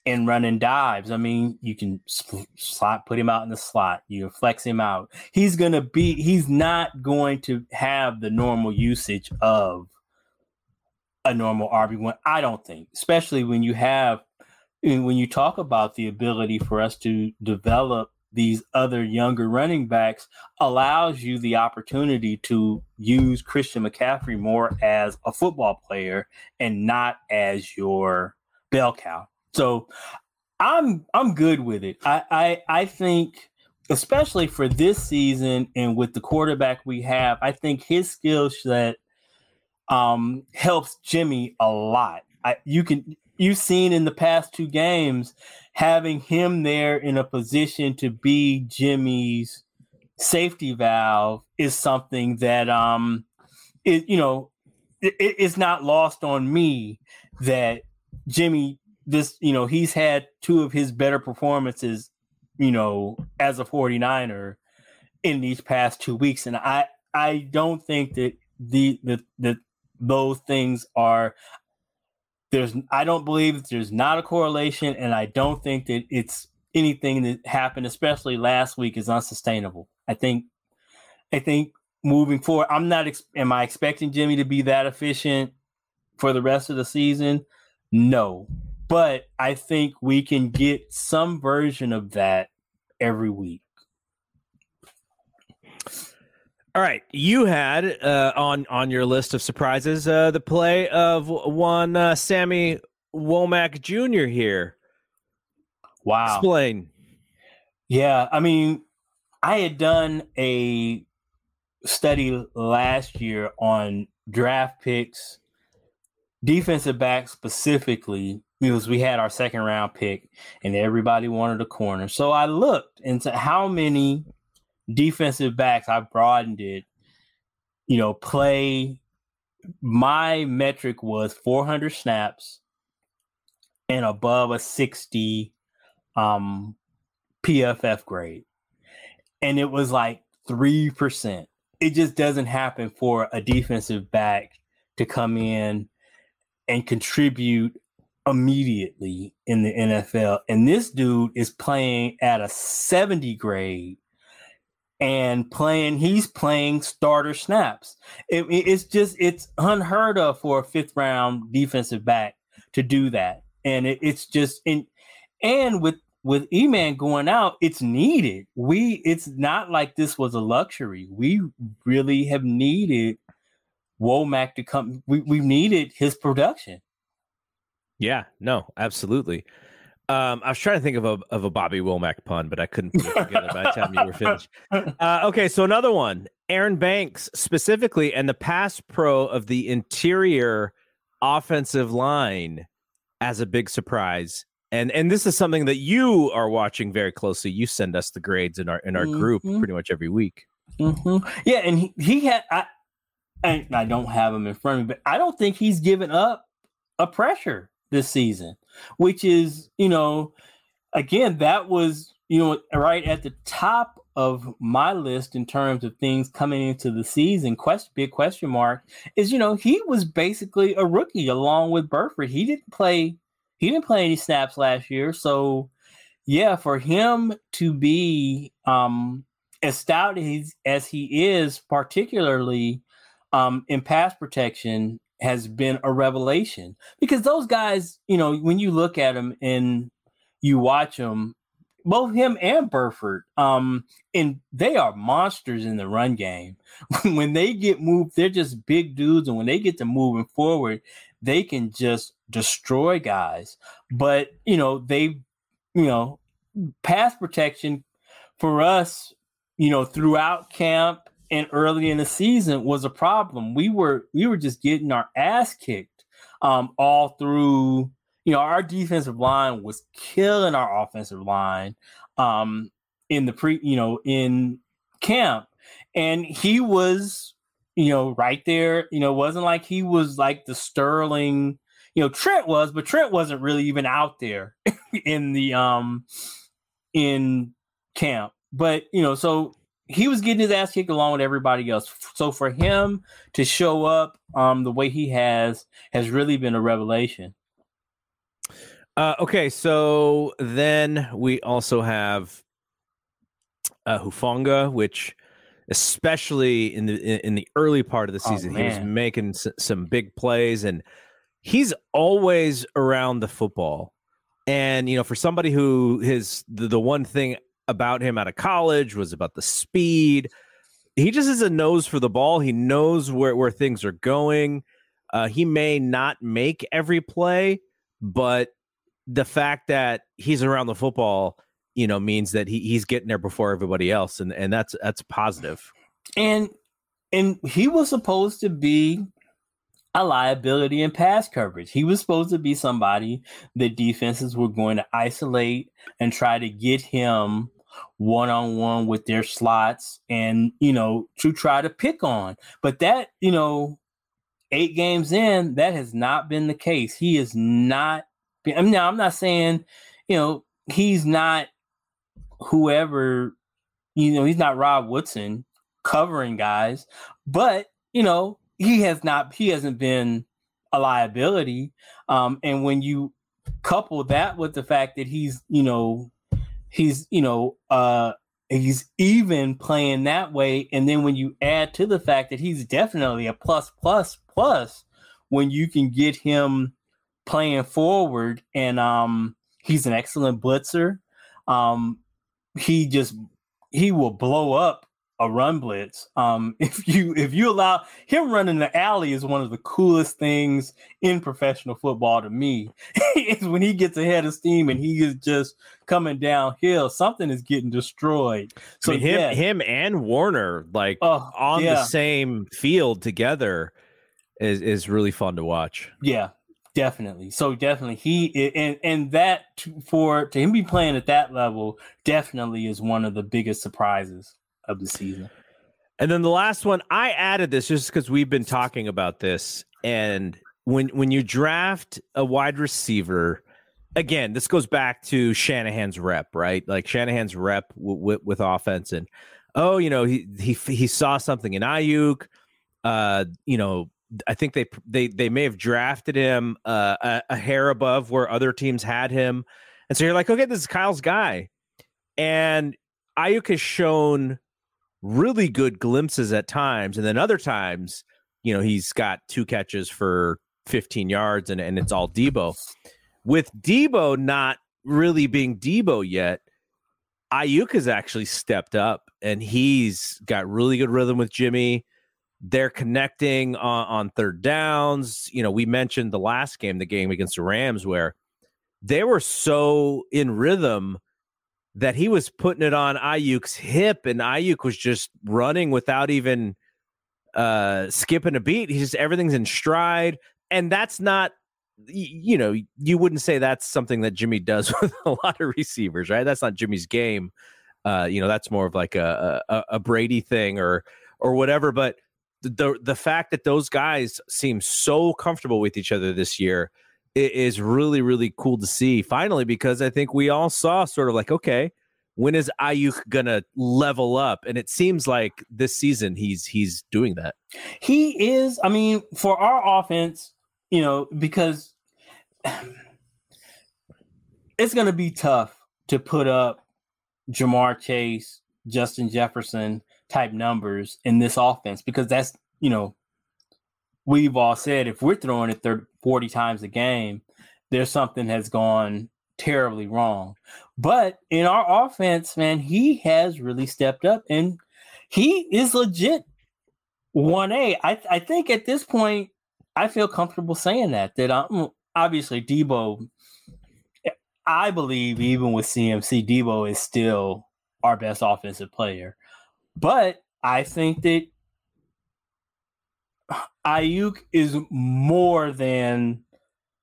and running dives. I mean, you can slot, put him out in the slot. You flex him out. He's going to be. He's not going to have the normal usage of a normal RB1. I don't think, especially when you have when you talk about the ability for us to develop these other younger running backs allows you the opportunity to use Christian McCaffrey more as a football player and not as your bell cow. So I'm I'm good with it. I I, I think especially for this season and with the quarterback we have, I think his skill set um, helps Jimmy a lot. I, you can you've seen in the past two games having him there in a position to be Jimmy's safety valve is something that um it you know it, it's not lost on me that Jimmy this you know he's had two of his better performances you know as a 49er in these past two weeks and I I don't think that the the the those things are there's I don't believe that there's not a correlation, and I don't think that it's anything that happened, especially last week, is unsustainable. I think I think moving forward, I'm not. Am I expecting Jimmy to be that efficient for the rest of the season? No, but I think we can get some version of that every week. All right, you had uh, on on your list of surprises uh, the play of one uh, Sammy Womack Jr. here. Wow! Explain. Yeah, I mean, I had done a study last year on draft picks, defensive back specifically, because we had our second round pick and everybody wanted a corner. So I looked into how many defensive backs, I broadened it. You know, play. My metric was 400 snaps and above a 60 um, PFF grade, and it was like three percent. It just doesn't happen for a defensive back to come in and contribute immediately in the NFL. And this dude is playing at a 70 grade and playing, he's playing starter snaps. It, it's just, it's unheard of for a fifth round defensive back to do that. And it, it's just, in, and with, with E-Man going out, it's needed. We, it's not like this was a luxury. We really have needed Womack to come. We, we needed his production. Yeah, no, absolutely. Um, I was trying to think of a of a Bobby Womack pun, but I couldn't put it together by the time you were finished. Uh, okay, so another one, Aaron Banks specifically, and the pass pro of the interior offensive line as a big surprise. And and this is something that you are watching very closely. You send us the grades in our in our mm-hmm. group pretty much every week. Mm-hmm. Yeah, and he, he had I, I I don't have him in front of me, but I don't think he's given up a pressure this season, which is, you know, again, that was, you know, right at the top of my list in terms of things coming into the season. Question, big question mark is, you know, he was basically a rookie along with Burford. He didn't play, he didn't play any snaps last year. So, yeah, for him to be um, as stout as, as he is, particularly um, in pass protection, has been a revelation because those guys, you know, when you look at them and you watch them, both him and Burford, um, and they are monsters in the run game. *laughs* when they get moved, they're just big dudes, and when they get to moving forward, they can just destroy guys. But you know, they, you know, pass protection for us, you know, throughout camp and early in the season was a problem. We were we were just getting our ass kicked um, all through. You know, our defensive line was killing our offensive line um, in the pre. You know, in camp, and he was you know right there. You know, wasn't like he was like the Sterling. You know, Trent was, but Trent wasn't really even out there *laughs* in the um in camp. But you know, so he was getting his ass kicked along with everybody else. So for him to show up um, the way he has has really been a revelation. Uh, okay, so then we also have uh, Hufanga, which especially in the in the early part of the oh, season, oh, he was making s- some big plays, and he's always around the football. And you know, for somebody who his the, the one thing about him out of college was about the speed. He just has a nose for the ball. He knows where, where things are going. Uh, he may not make every play, but the fact that he's around the football, you know, means that he, he's getting there before everybody else, and and that's that's positive. And and he was supposed to be a liability in pass coverage. He was supposed to be somebody that defenses were going to isolate and try to get him one on one with their slots and, you know, to try to pick on. But that, you know, eight games in, that has not been the case. He is not, I mean, now I'm not saying, you know, he's not whoever, you know, he's not Rod Woodson covering guys, but, you know, he has not he hasn't been a liability. Um, and when you couple that with the fact that he's you know he's you know uh he's even playing that way. And then when you add to the fact that he's definitely a plus plus plus when you can get him playing forward and um he's an excellent blitzer um he just he will blow up a run blitz. Um, *laughs* if you if you allow him running the alley is one of the coolest things in professional football to me. *laughs* is when he gets ahead of steam and he is just coming downhill, something is getting destroyed. So I mean, him, yeah. him and Warner like uh, on yeah. the same field together is is really fun to watch. Yeah, definitely so definitely he and and that for to him be playing at that level definitely is one of the biggest surprises of the season. And then the last one, I added this just because we've been talking about this. And when when you draft a wide receiver, again, this goes back to Shanahan's rep, right? Like Shanahan's rep w- w- with offense, and oh, you know, he he he saw something in Aiyuk. Uh, you know, I think they they they may have drafted him uh, a, a hair above where other teams had him, and so you're like, okay, this is Kyle's guy, and Aiyuk has shown really good glimpses at times, and then other times, you know, he's got two catches for 15 yards, and and it's all Deebo. With Deebo not really being Deebo yet, Aiyuk has actually stepped up, and he's got really good rhythm with Jimmy. They're connecting on, on third downs. You know, we mentioned the last game, the game against the Rams, where they were so in rhythm that he was putting it on Aiyuk's hip, and Aiyuk was just running without even uh, skipping a beat. He's just everything's in stride, and that's not. You know, you wouldn't say that's something that Jimmy does *laughs* with a lot of receivers, right? That's not Jimmy's game. Uh, you know, that's more of like a, a, a Brady thing or or whatever. But the the fact that those guys seem so comfortable with each other this year is really really cool to see finally because I think we all saw sort of like okay when is Aiyuk gonna level up? And it seems like this season he's he's doing that. He is I mean for our offense you know because *sighs* it's gonna be tough to put up Ja'Marr Chase Justin Jefferson type numbers in this offense because that's you know we've all said if we're throwing it 30, 40 times a game, there's something has gone terribly wrong. But in our offense, man, he has really stepped up and he is legit 1A. I, I think at this point, I feel comfortable saying that, that I'm obviously Deebo. I believe even with CMC, Deebo is still our best offensive player. But I think that Aiyuk is more than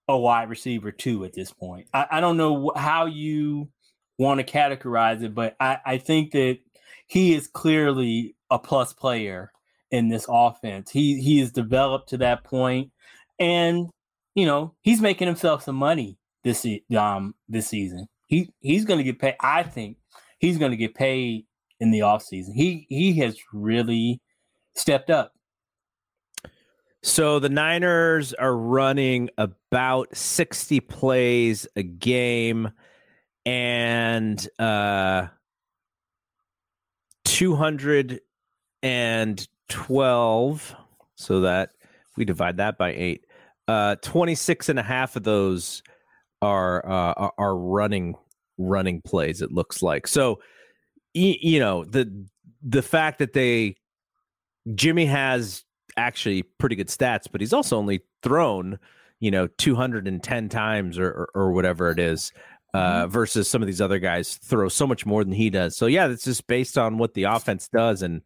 a wide receiver too at this point. I, I don't know how you want to categorize it, but I, I think that he is clearly a plus player in this offense. He he is developed to that point, and you know he's making himself some money this um this season. He he's going to get paid. I think he's going to get paid in the off season. He he has really stepped up. So the Niners are running about 60 plays a game and uh 212 so that we divide that by 8 uh 26 and a half of those are uh are running running plays it looks like. So you know the the fact that they Jimmy has actually pretty good stats, but he's also only thrown, you know, 210 times or, or, or whatever it is, uh, mm-hmm. versus some of these other guys throw so much more than he does. So yeah, it's just based on what the offense does and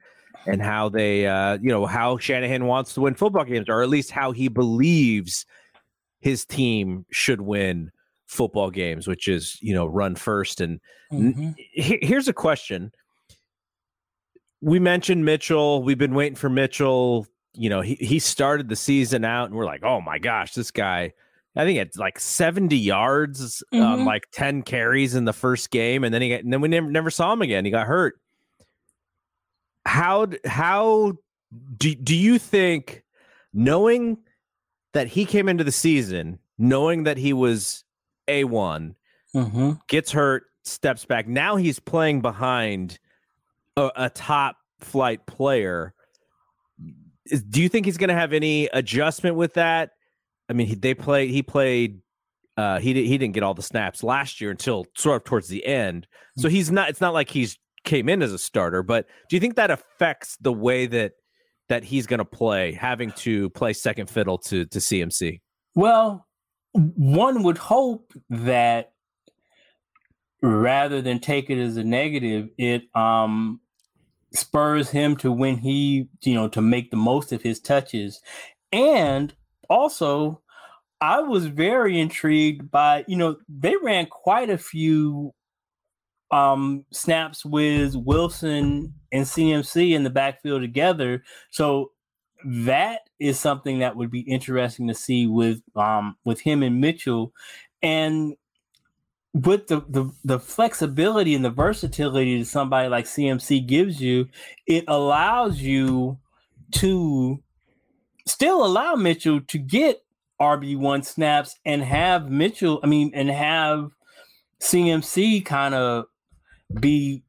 and how they, uh, you know, how Shanahan wants to win football games, or at least how he believes his team should win football games, which is you know run first. And mm-hmm. here's a question. We mentioned Mitchell. We've been waiting for Mitchell you know, he, he started the season out and we're like, oh my gosh, this guy, I think it's like 70 yards mm-hmm. on like 10 carries in the first game. And then he got, and then we never, never saw him again. He got hurt. How, how do, do you think knowing that he came into the season, knowing that he was A1, mm-hmm. gets hurt, steps back. Now he's playing behind a, a top flight player is, do you think he's going to have any adjustment with that? I mean, he, they played. He played. Uh, he he didn't get all the snaps last year until sort of towards the end. So he's not. It's not like he's came in as a starter. But do you think that affects the way that that he's going to play, having to play second fiddle to to CMC? Well, one would hope that rather than take it as a negative, it um spurs him to when he, you know, to make the most of his touches. And also, I was very intrigued by, you know, they ran quite a few um snaps with Wilson and CMC in the backfield together. So that is something that would be interesting to see with um with him and Mitchell. And with the, the the flexibility and the versatility that somebody like CMC gives you, it allows you to still allow Mitchell to get RB1 snaps and have Mitchell, I mean, and have CMC kind of be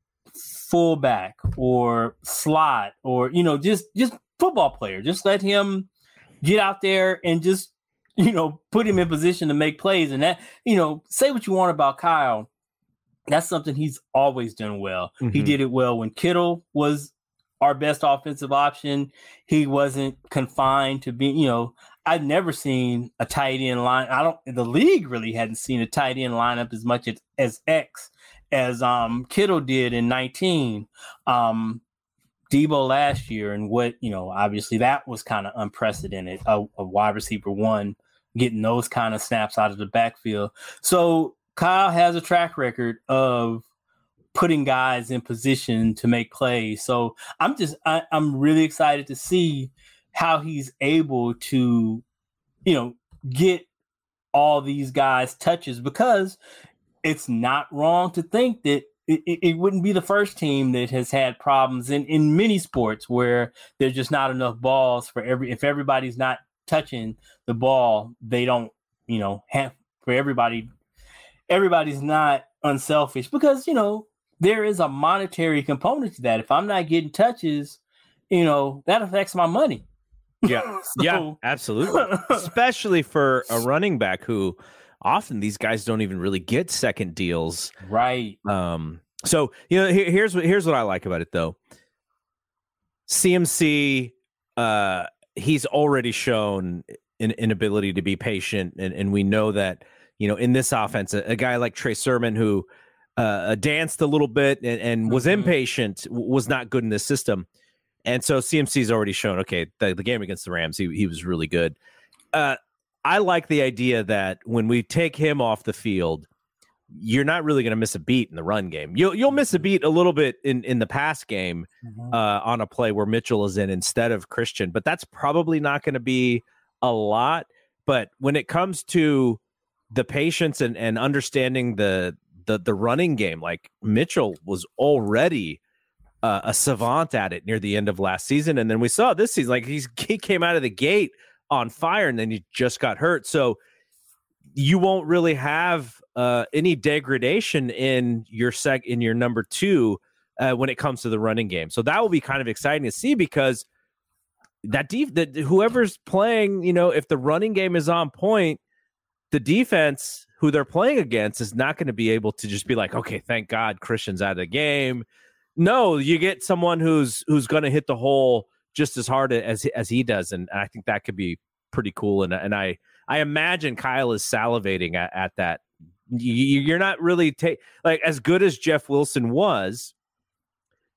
fullback or slot or you know just just football player. Just let him get out there and just you know put him in position to make plays. And that you know say what you want about Kyle, that's something he's always done well. Mm-hmm. He did it well when Kittle was our best offensive option. He wasn't confined to being you know. I've never seen a tight end line. I don't. The league really hadn't seen a tight end lineup as much as, as X as um Kittle did in 19. Um Deebo last year, and what you know, obviously that was kind of unprecedented. A, a, wide receiver one getting those kind of snaps out of the backfield. So Kyle has a track record of putting guys in position to make plays. So I'm just I, I'm really excited to see how he's able to, you know, get all these guys touches because it's not wrong to think that it, it, wouldn't be the first team that has had problems in, in many sports where there's just not enough balls for every if everybody's not touching the ball they don't you know have for everybody everybody's not unselfish because you know there is a monetary component to that if i'm not getting touches you know that affects my money yeah *laughs* so, yeah absolutely especially for a running back who often these guys don't even really get second deals. Right. Um, so you know, here, here's what here's what I like about it though. CMC, uh, he's already shown an inability to be patient, and and we know that you know in this offense, a, a guy like Trey Sermon who uh, danced a little bit and, and was mm-hmm. impatient was not good in this system. And so CMC's already shown, okay, the, the game against the Rams, he, he was really good. Uh, I like the idea that when we take him off the field, you're not really going to miss a beat in the run game. You'll you'll miss a beat a little bit in in the pass game mm-hmm. uh, on a play where Mitchell is in instead of Christian, but that's probably not going to be a lot. But when it comes to the patience and and understanding the the the running game, like Mitchell was already uh, a savant at it near the end of last season, and then we saw this season like he's *laughs* he came out of the gate on fire and then he just got hurt. So you won't really have uh, any degradation in your sec in your number two uh, when it comes to the running game. So that will be kind of exciting to see because that that whoever's playing, you know, if the running game is on point, the defense who they're playing against is not going to be able to just be like, okay, thank God Christian's out of the game. No, you get someone who's who's going to hit the hole just as hard as as he does, and I think that could be pretty cool. And and I I imagine Kyle is salivating at, at that. You're not really take like as good as Jeff Wilson was.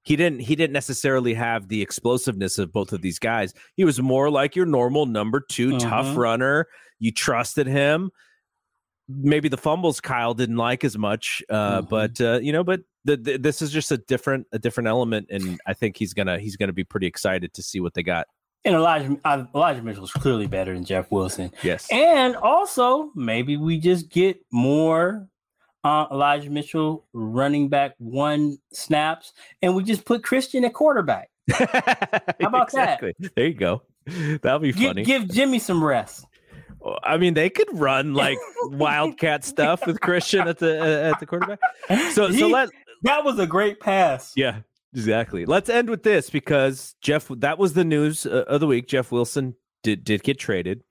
He didn't. He didn't necessarily have the explosiveness of both of these guys. He was more like your normal number 2 uh-huh. tough runner. You trusted him. Maybe the fumbles Kyle didn't like as much, uh, uh-huh. but uh, you know, but the, the, this is just a different a different element, and I think he's gonna he's gonna be pretty excited to see what they got. And Elijah uh, Elijah Mitchell is clearly better than Jeff Wilson. Yes, and also maybe we just get more uh, Elijah Mitchell running back one snaps, and we just put Christian at quarterback. *laughs* How about exactly. that? There you go. That'll be funny. Give, give Jimmy some rest. I mean, they could run like *laughs* wildcat stuff with Christian at the uh, at the quarterback. So he, so let that was a great pass. Yeah, exactly. Let's end with this because Jeff. That was the news uh, of the week. Jeff Wilson did did get traded,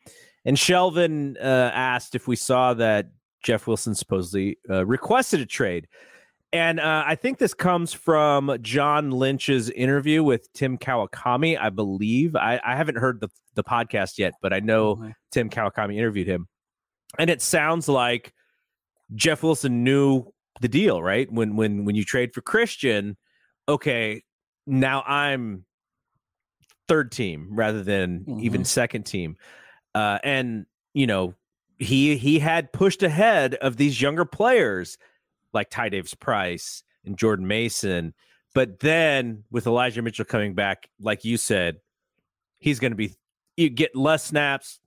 and Shelvin uh, asked if we saw that Jeff Wilson supposedly uh, requested a trade. And uh, I think this comes from John Lynch's interview with Tim Kawakami, I believe. I, I haven't heard the, the podcast yet, but I know mm-hmm. Tim Kawakami interviewed him. And it sounds like Jeff Wilson knew the deal, right? When when when you trade for Christian, okay, now I'm third team rather than mm-hmm. even second team. Uh, and you know, he he had pushed ahead of these younger players like Ty Davis Price and Jordan Mason. But then with Elijah Mitchell coming back, like you said, he's going to be you get less snaps,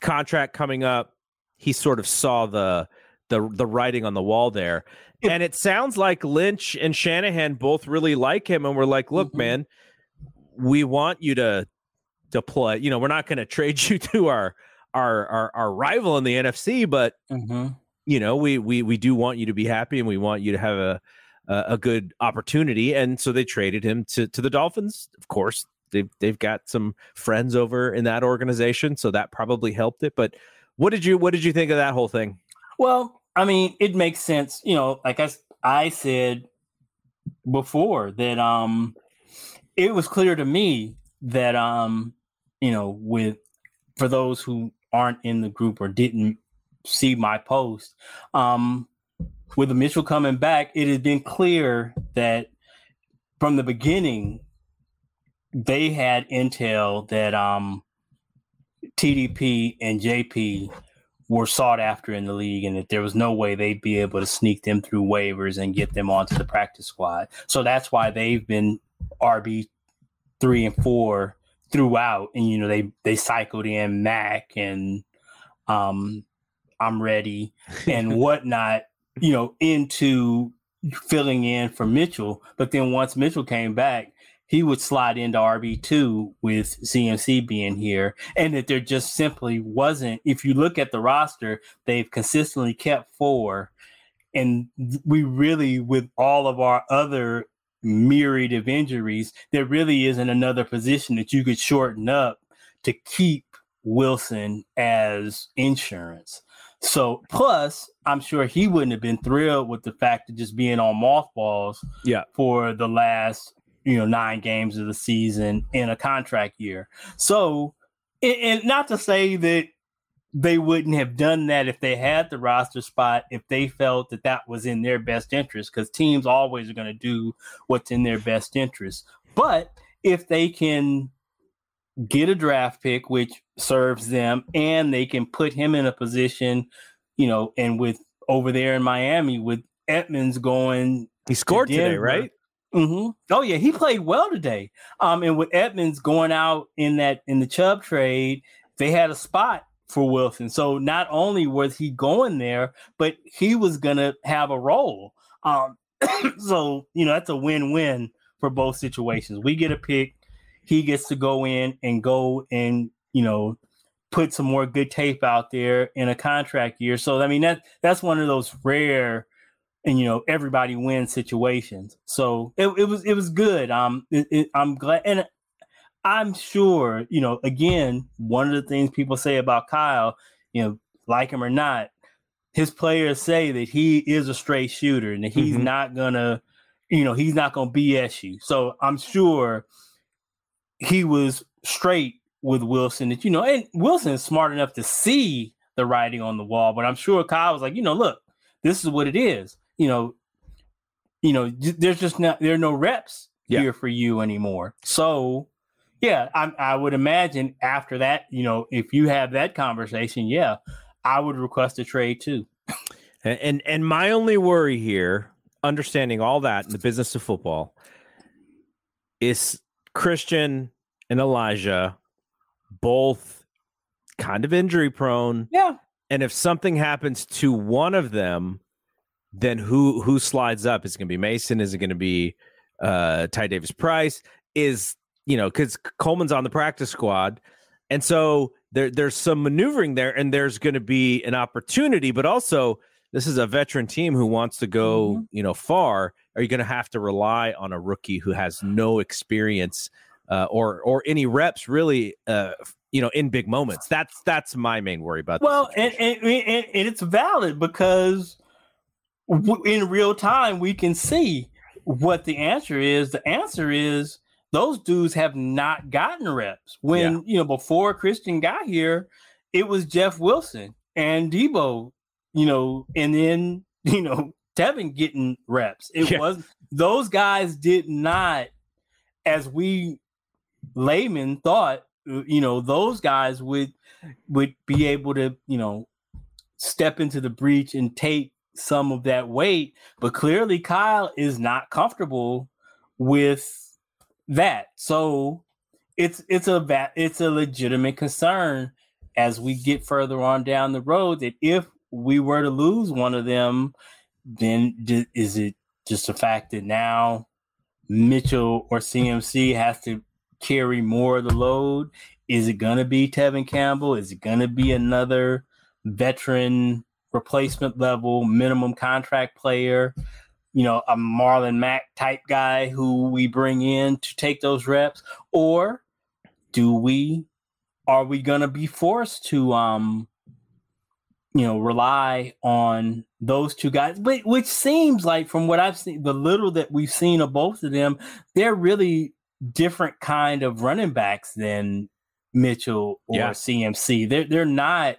contract coming up. He sort of saw the the the writing on the wall there. And it sounds like Lynch and Shanahan both really like him and we're like, "Look, mm-hmm. man, we want you to to play. You know, we're not going to trade *laughs* you to our our our our rival in the NFC, but mm-hmm. you know, we we we do want you to be happy and we want you to have a a good opportunity. And so they traded him to to the Dolphins. Of course, they've they've got some friends over in that organization, so that probably helped it. But what did you what did you think of that whole thing? Well, I mean, it makes sense. You know, like I I said before that um it was clear to me that um you know with for those who aren't in the group or didn't see my post um with the Mitchell coming back it has been clear that from the beginning they had intel that um, TDP and JP were sought after in the league and that there was no way they'd be able to sneak them through waivers and get them onto the practice squad. So that's why they've been RB three and four throughout. And you know, they they cycled in Mac and um I'm ready and *laughs* whatnot, you know, into filling in for Mitchell. But then once Mitchell came back, he would slide into RB2 with CMC being here. And that there just simply wasn't, if you look at the roster, they've consistently kept four. And we really, with all of our other myriad of injuries, there really isn't another position that you could shorten up to keep Wilson as insurance. So, plus, I'm sure he wouldn't have been thrilled with the fact of just being on mothballs yeah. for the last you know nine games of the season in a contract year. So, and not to say that they wouldn't have done that if they had the roster spot if they felt that that was in their best interest because teams always are going to do what's in their best interest but if they can get a draft pick which serves them and they can put him in a position you know and with over there in miami with edmonds going he scored Denver, today right Mm-hmm. Oh yeah, he played well today. Um, and with Edmonds going out in that in the Chubb trade, they had a spot for Wilson. So not only was he going there, but he was gonna have a role. Um, *coughs* so you know that's a win-win for both situations. We get a pick, he gets to go in and go and you know put some more good tape out there in a contract year. So I mean that that's one of those rare and you know everybody wins situations. So it, it was it was good. Um, it, it, I'm glad, and I'm sure you know. Again, one of the things people say about Kyle, you know, like him or not, his players say that he is a straight shooter and that he's mm-hmm. not gonna, you know, he's not gonna BS you. So I'm sure he was straight with Wilson. That you know, and Wilson is smart enough to see the writing on the wall, but I'm sure Kyle was like, you know, look, this is what it is you know, you know, there's just not there are no reps yeah. here for you anymore. So, yeah, I, I would imagine after that, you know, if you have that conversation, yeah, I would request a trade too. And and, and my only worry here, understanding all that in the business of football, is Christian and Elijah both kind of injury prone. Yeah. And if something happens to one of them, then who who slides up? Is it going to be Mason? Is it going to be uh, Ty Davis Price? Is you know because Coleman's on the practice squad, and so there there's some maneuvering there, and there's going to be an opportunity, but also this is a veteran team who wants to go mm-hmm. you know far. Are you going to have to rely on a rookie who has no experience uh, or or any reps really? Uh, you know, in big moments. That's that's my main worry about. Well, and, and, and, and it's valid because in real time we can see what the answer is. The answer is those dudes have not gotten reps. When yeah. you know before Christian got here, it was Jeff Wilson and Deebo, you know, and then *laughs* you know Tevin getting reps. It yeah. was those guys did not, as we laymen thought, uh, you know, those guys would would be able to, you know, step into the breach and take some of that weight, but clearly Kyle is not comfortable with that. So it's it's a it's a legitimate concern as we get further on down the road that if we were to lose one of them, then is it just a fact that now Mitchell or CMC has to carry more of the load? Is it going to be Tevin Campbell? Is it going to be another veteran replacement level minimum contract player? You know, a Marlon Mack type guy who we bring in to take those reps? Or do we, are we going to be forced to, um, you know, rely on those two guys, but which seems like from what I've seen, the little that we've seen of both of them, they're really different kind of running backs than Mitchell or yeah. CMC. They're they're not.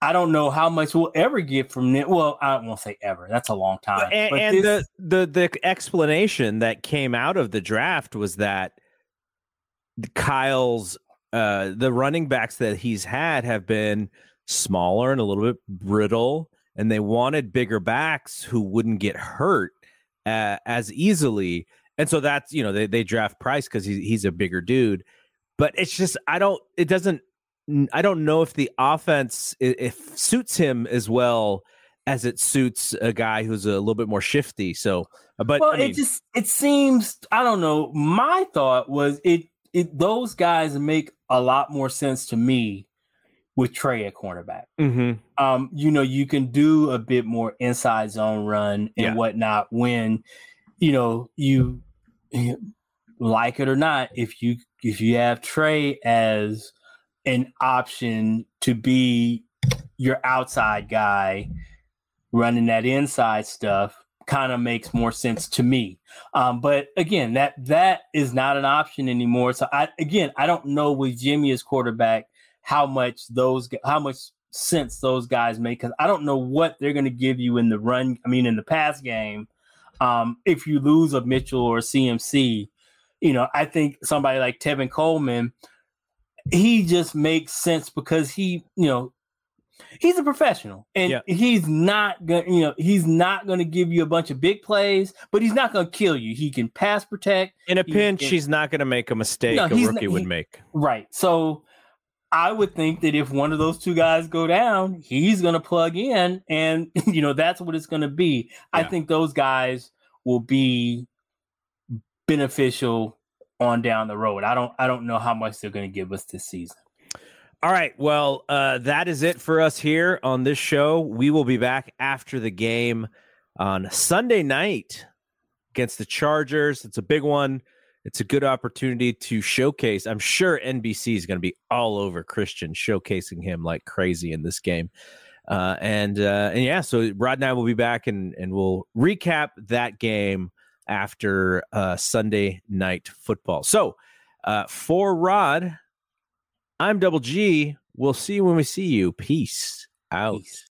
I don't know how much we'll ever get from it. Well, I won't say ever. That's a long time. But, and, and this, the, the the explanation that came out of the draft was that Kyle's uh, the running backs that he's had have been smaller and a little bit brittle, and they wanted bigger backs who wouldn't get hurt uh, as easily. And so that's you know they they draft Price because he's he's a bigger dude, but it's just I don't it doesn't I don't know if the offense if suits him as well as it suits a guy who's a little bit more shifty. So, uh, but well, I mean, it just it seems I don't know. My thought was it it those guys make a lot more sense to me with Trey at cornerback. Mm-hmm. Um, you know, you can do a bit more inside zone run and yeah. whatnot when, you know, you like it or not, if you if you have Trey as an option to be your outside guy running that inside stuff kind of makes more sense to me. Um, but again, that that is not an option anymore. So I again, I don't know with Jimmy as quarterback how much those how much sense those guys make because I don't know what they're going to give you in the run. I mean, in the pass game, um, if you lose a Mitchell or a CMC, you know, I think somebody like Tevin Coleman, he just makes sense because he, you know, he's a professional and yeah. he's not gonna you know he's not gonna give you a bunch of big plays but he's not gonna kill you he can pass protect in a pinch can, he's not gonna make a mistake no, a rookie not, would make right so I would think that if one of those two guys go down, he's going to plug in, and *laughs* you know that's what it's going to be. Yeah. I think those guys will be beneficial on down the road. I don't I don't know how much they're going to give us this season. All right, well, uh, that is it for us here on this show. We will be back after the game on Sunday night against the Chargers. It's a big one it's a good opportunity to showcase. I'm sure NBC is going to be all over Christian, showcasing him like crazy in this game. Uh, and uh, and yeah, so Rod and I will be back and and we'll recap that game after uh, Sunday night football. So uh, for Rod, I'm Double G. We'll see you when we see you. Peace out. Peace.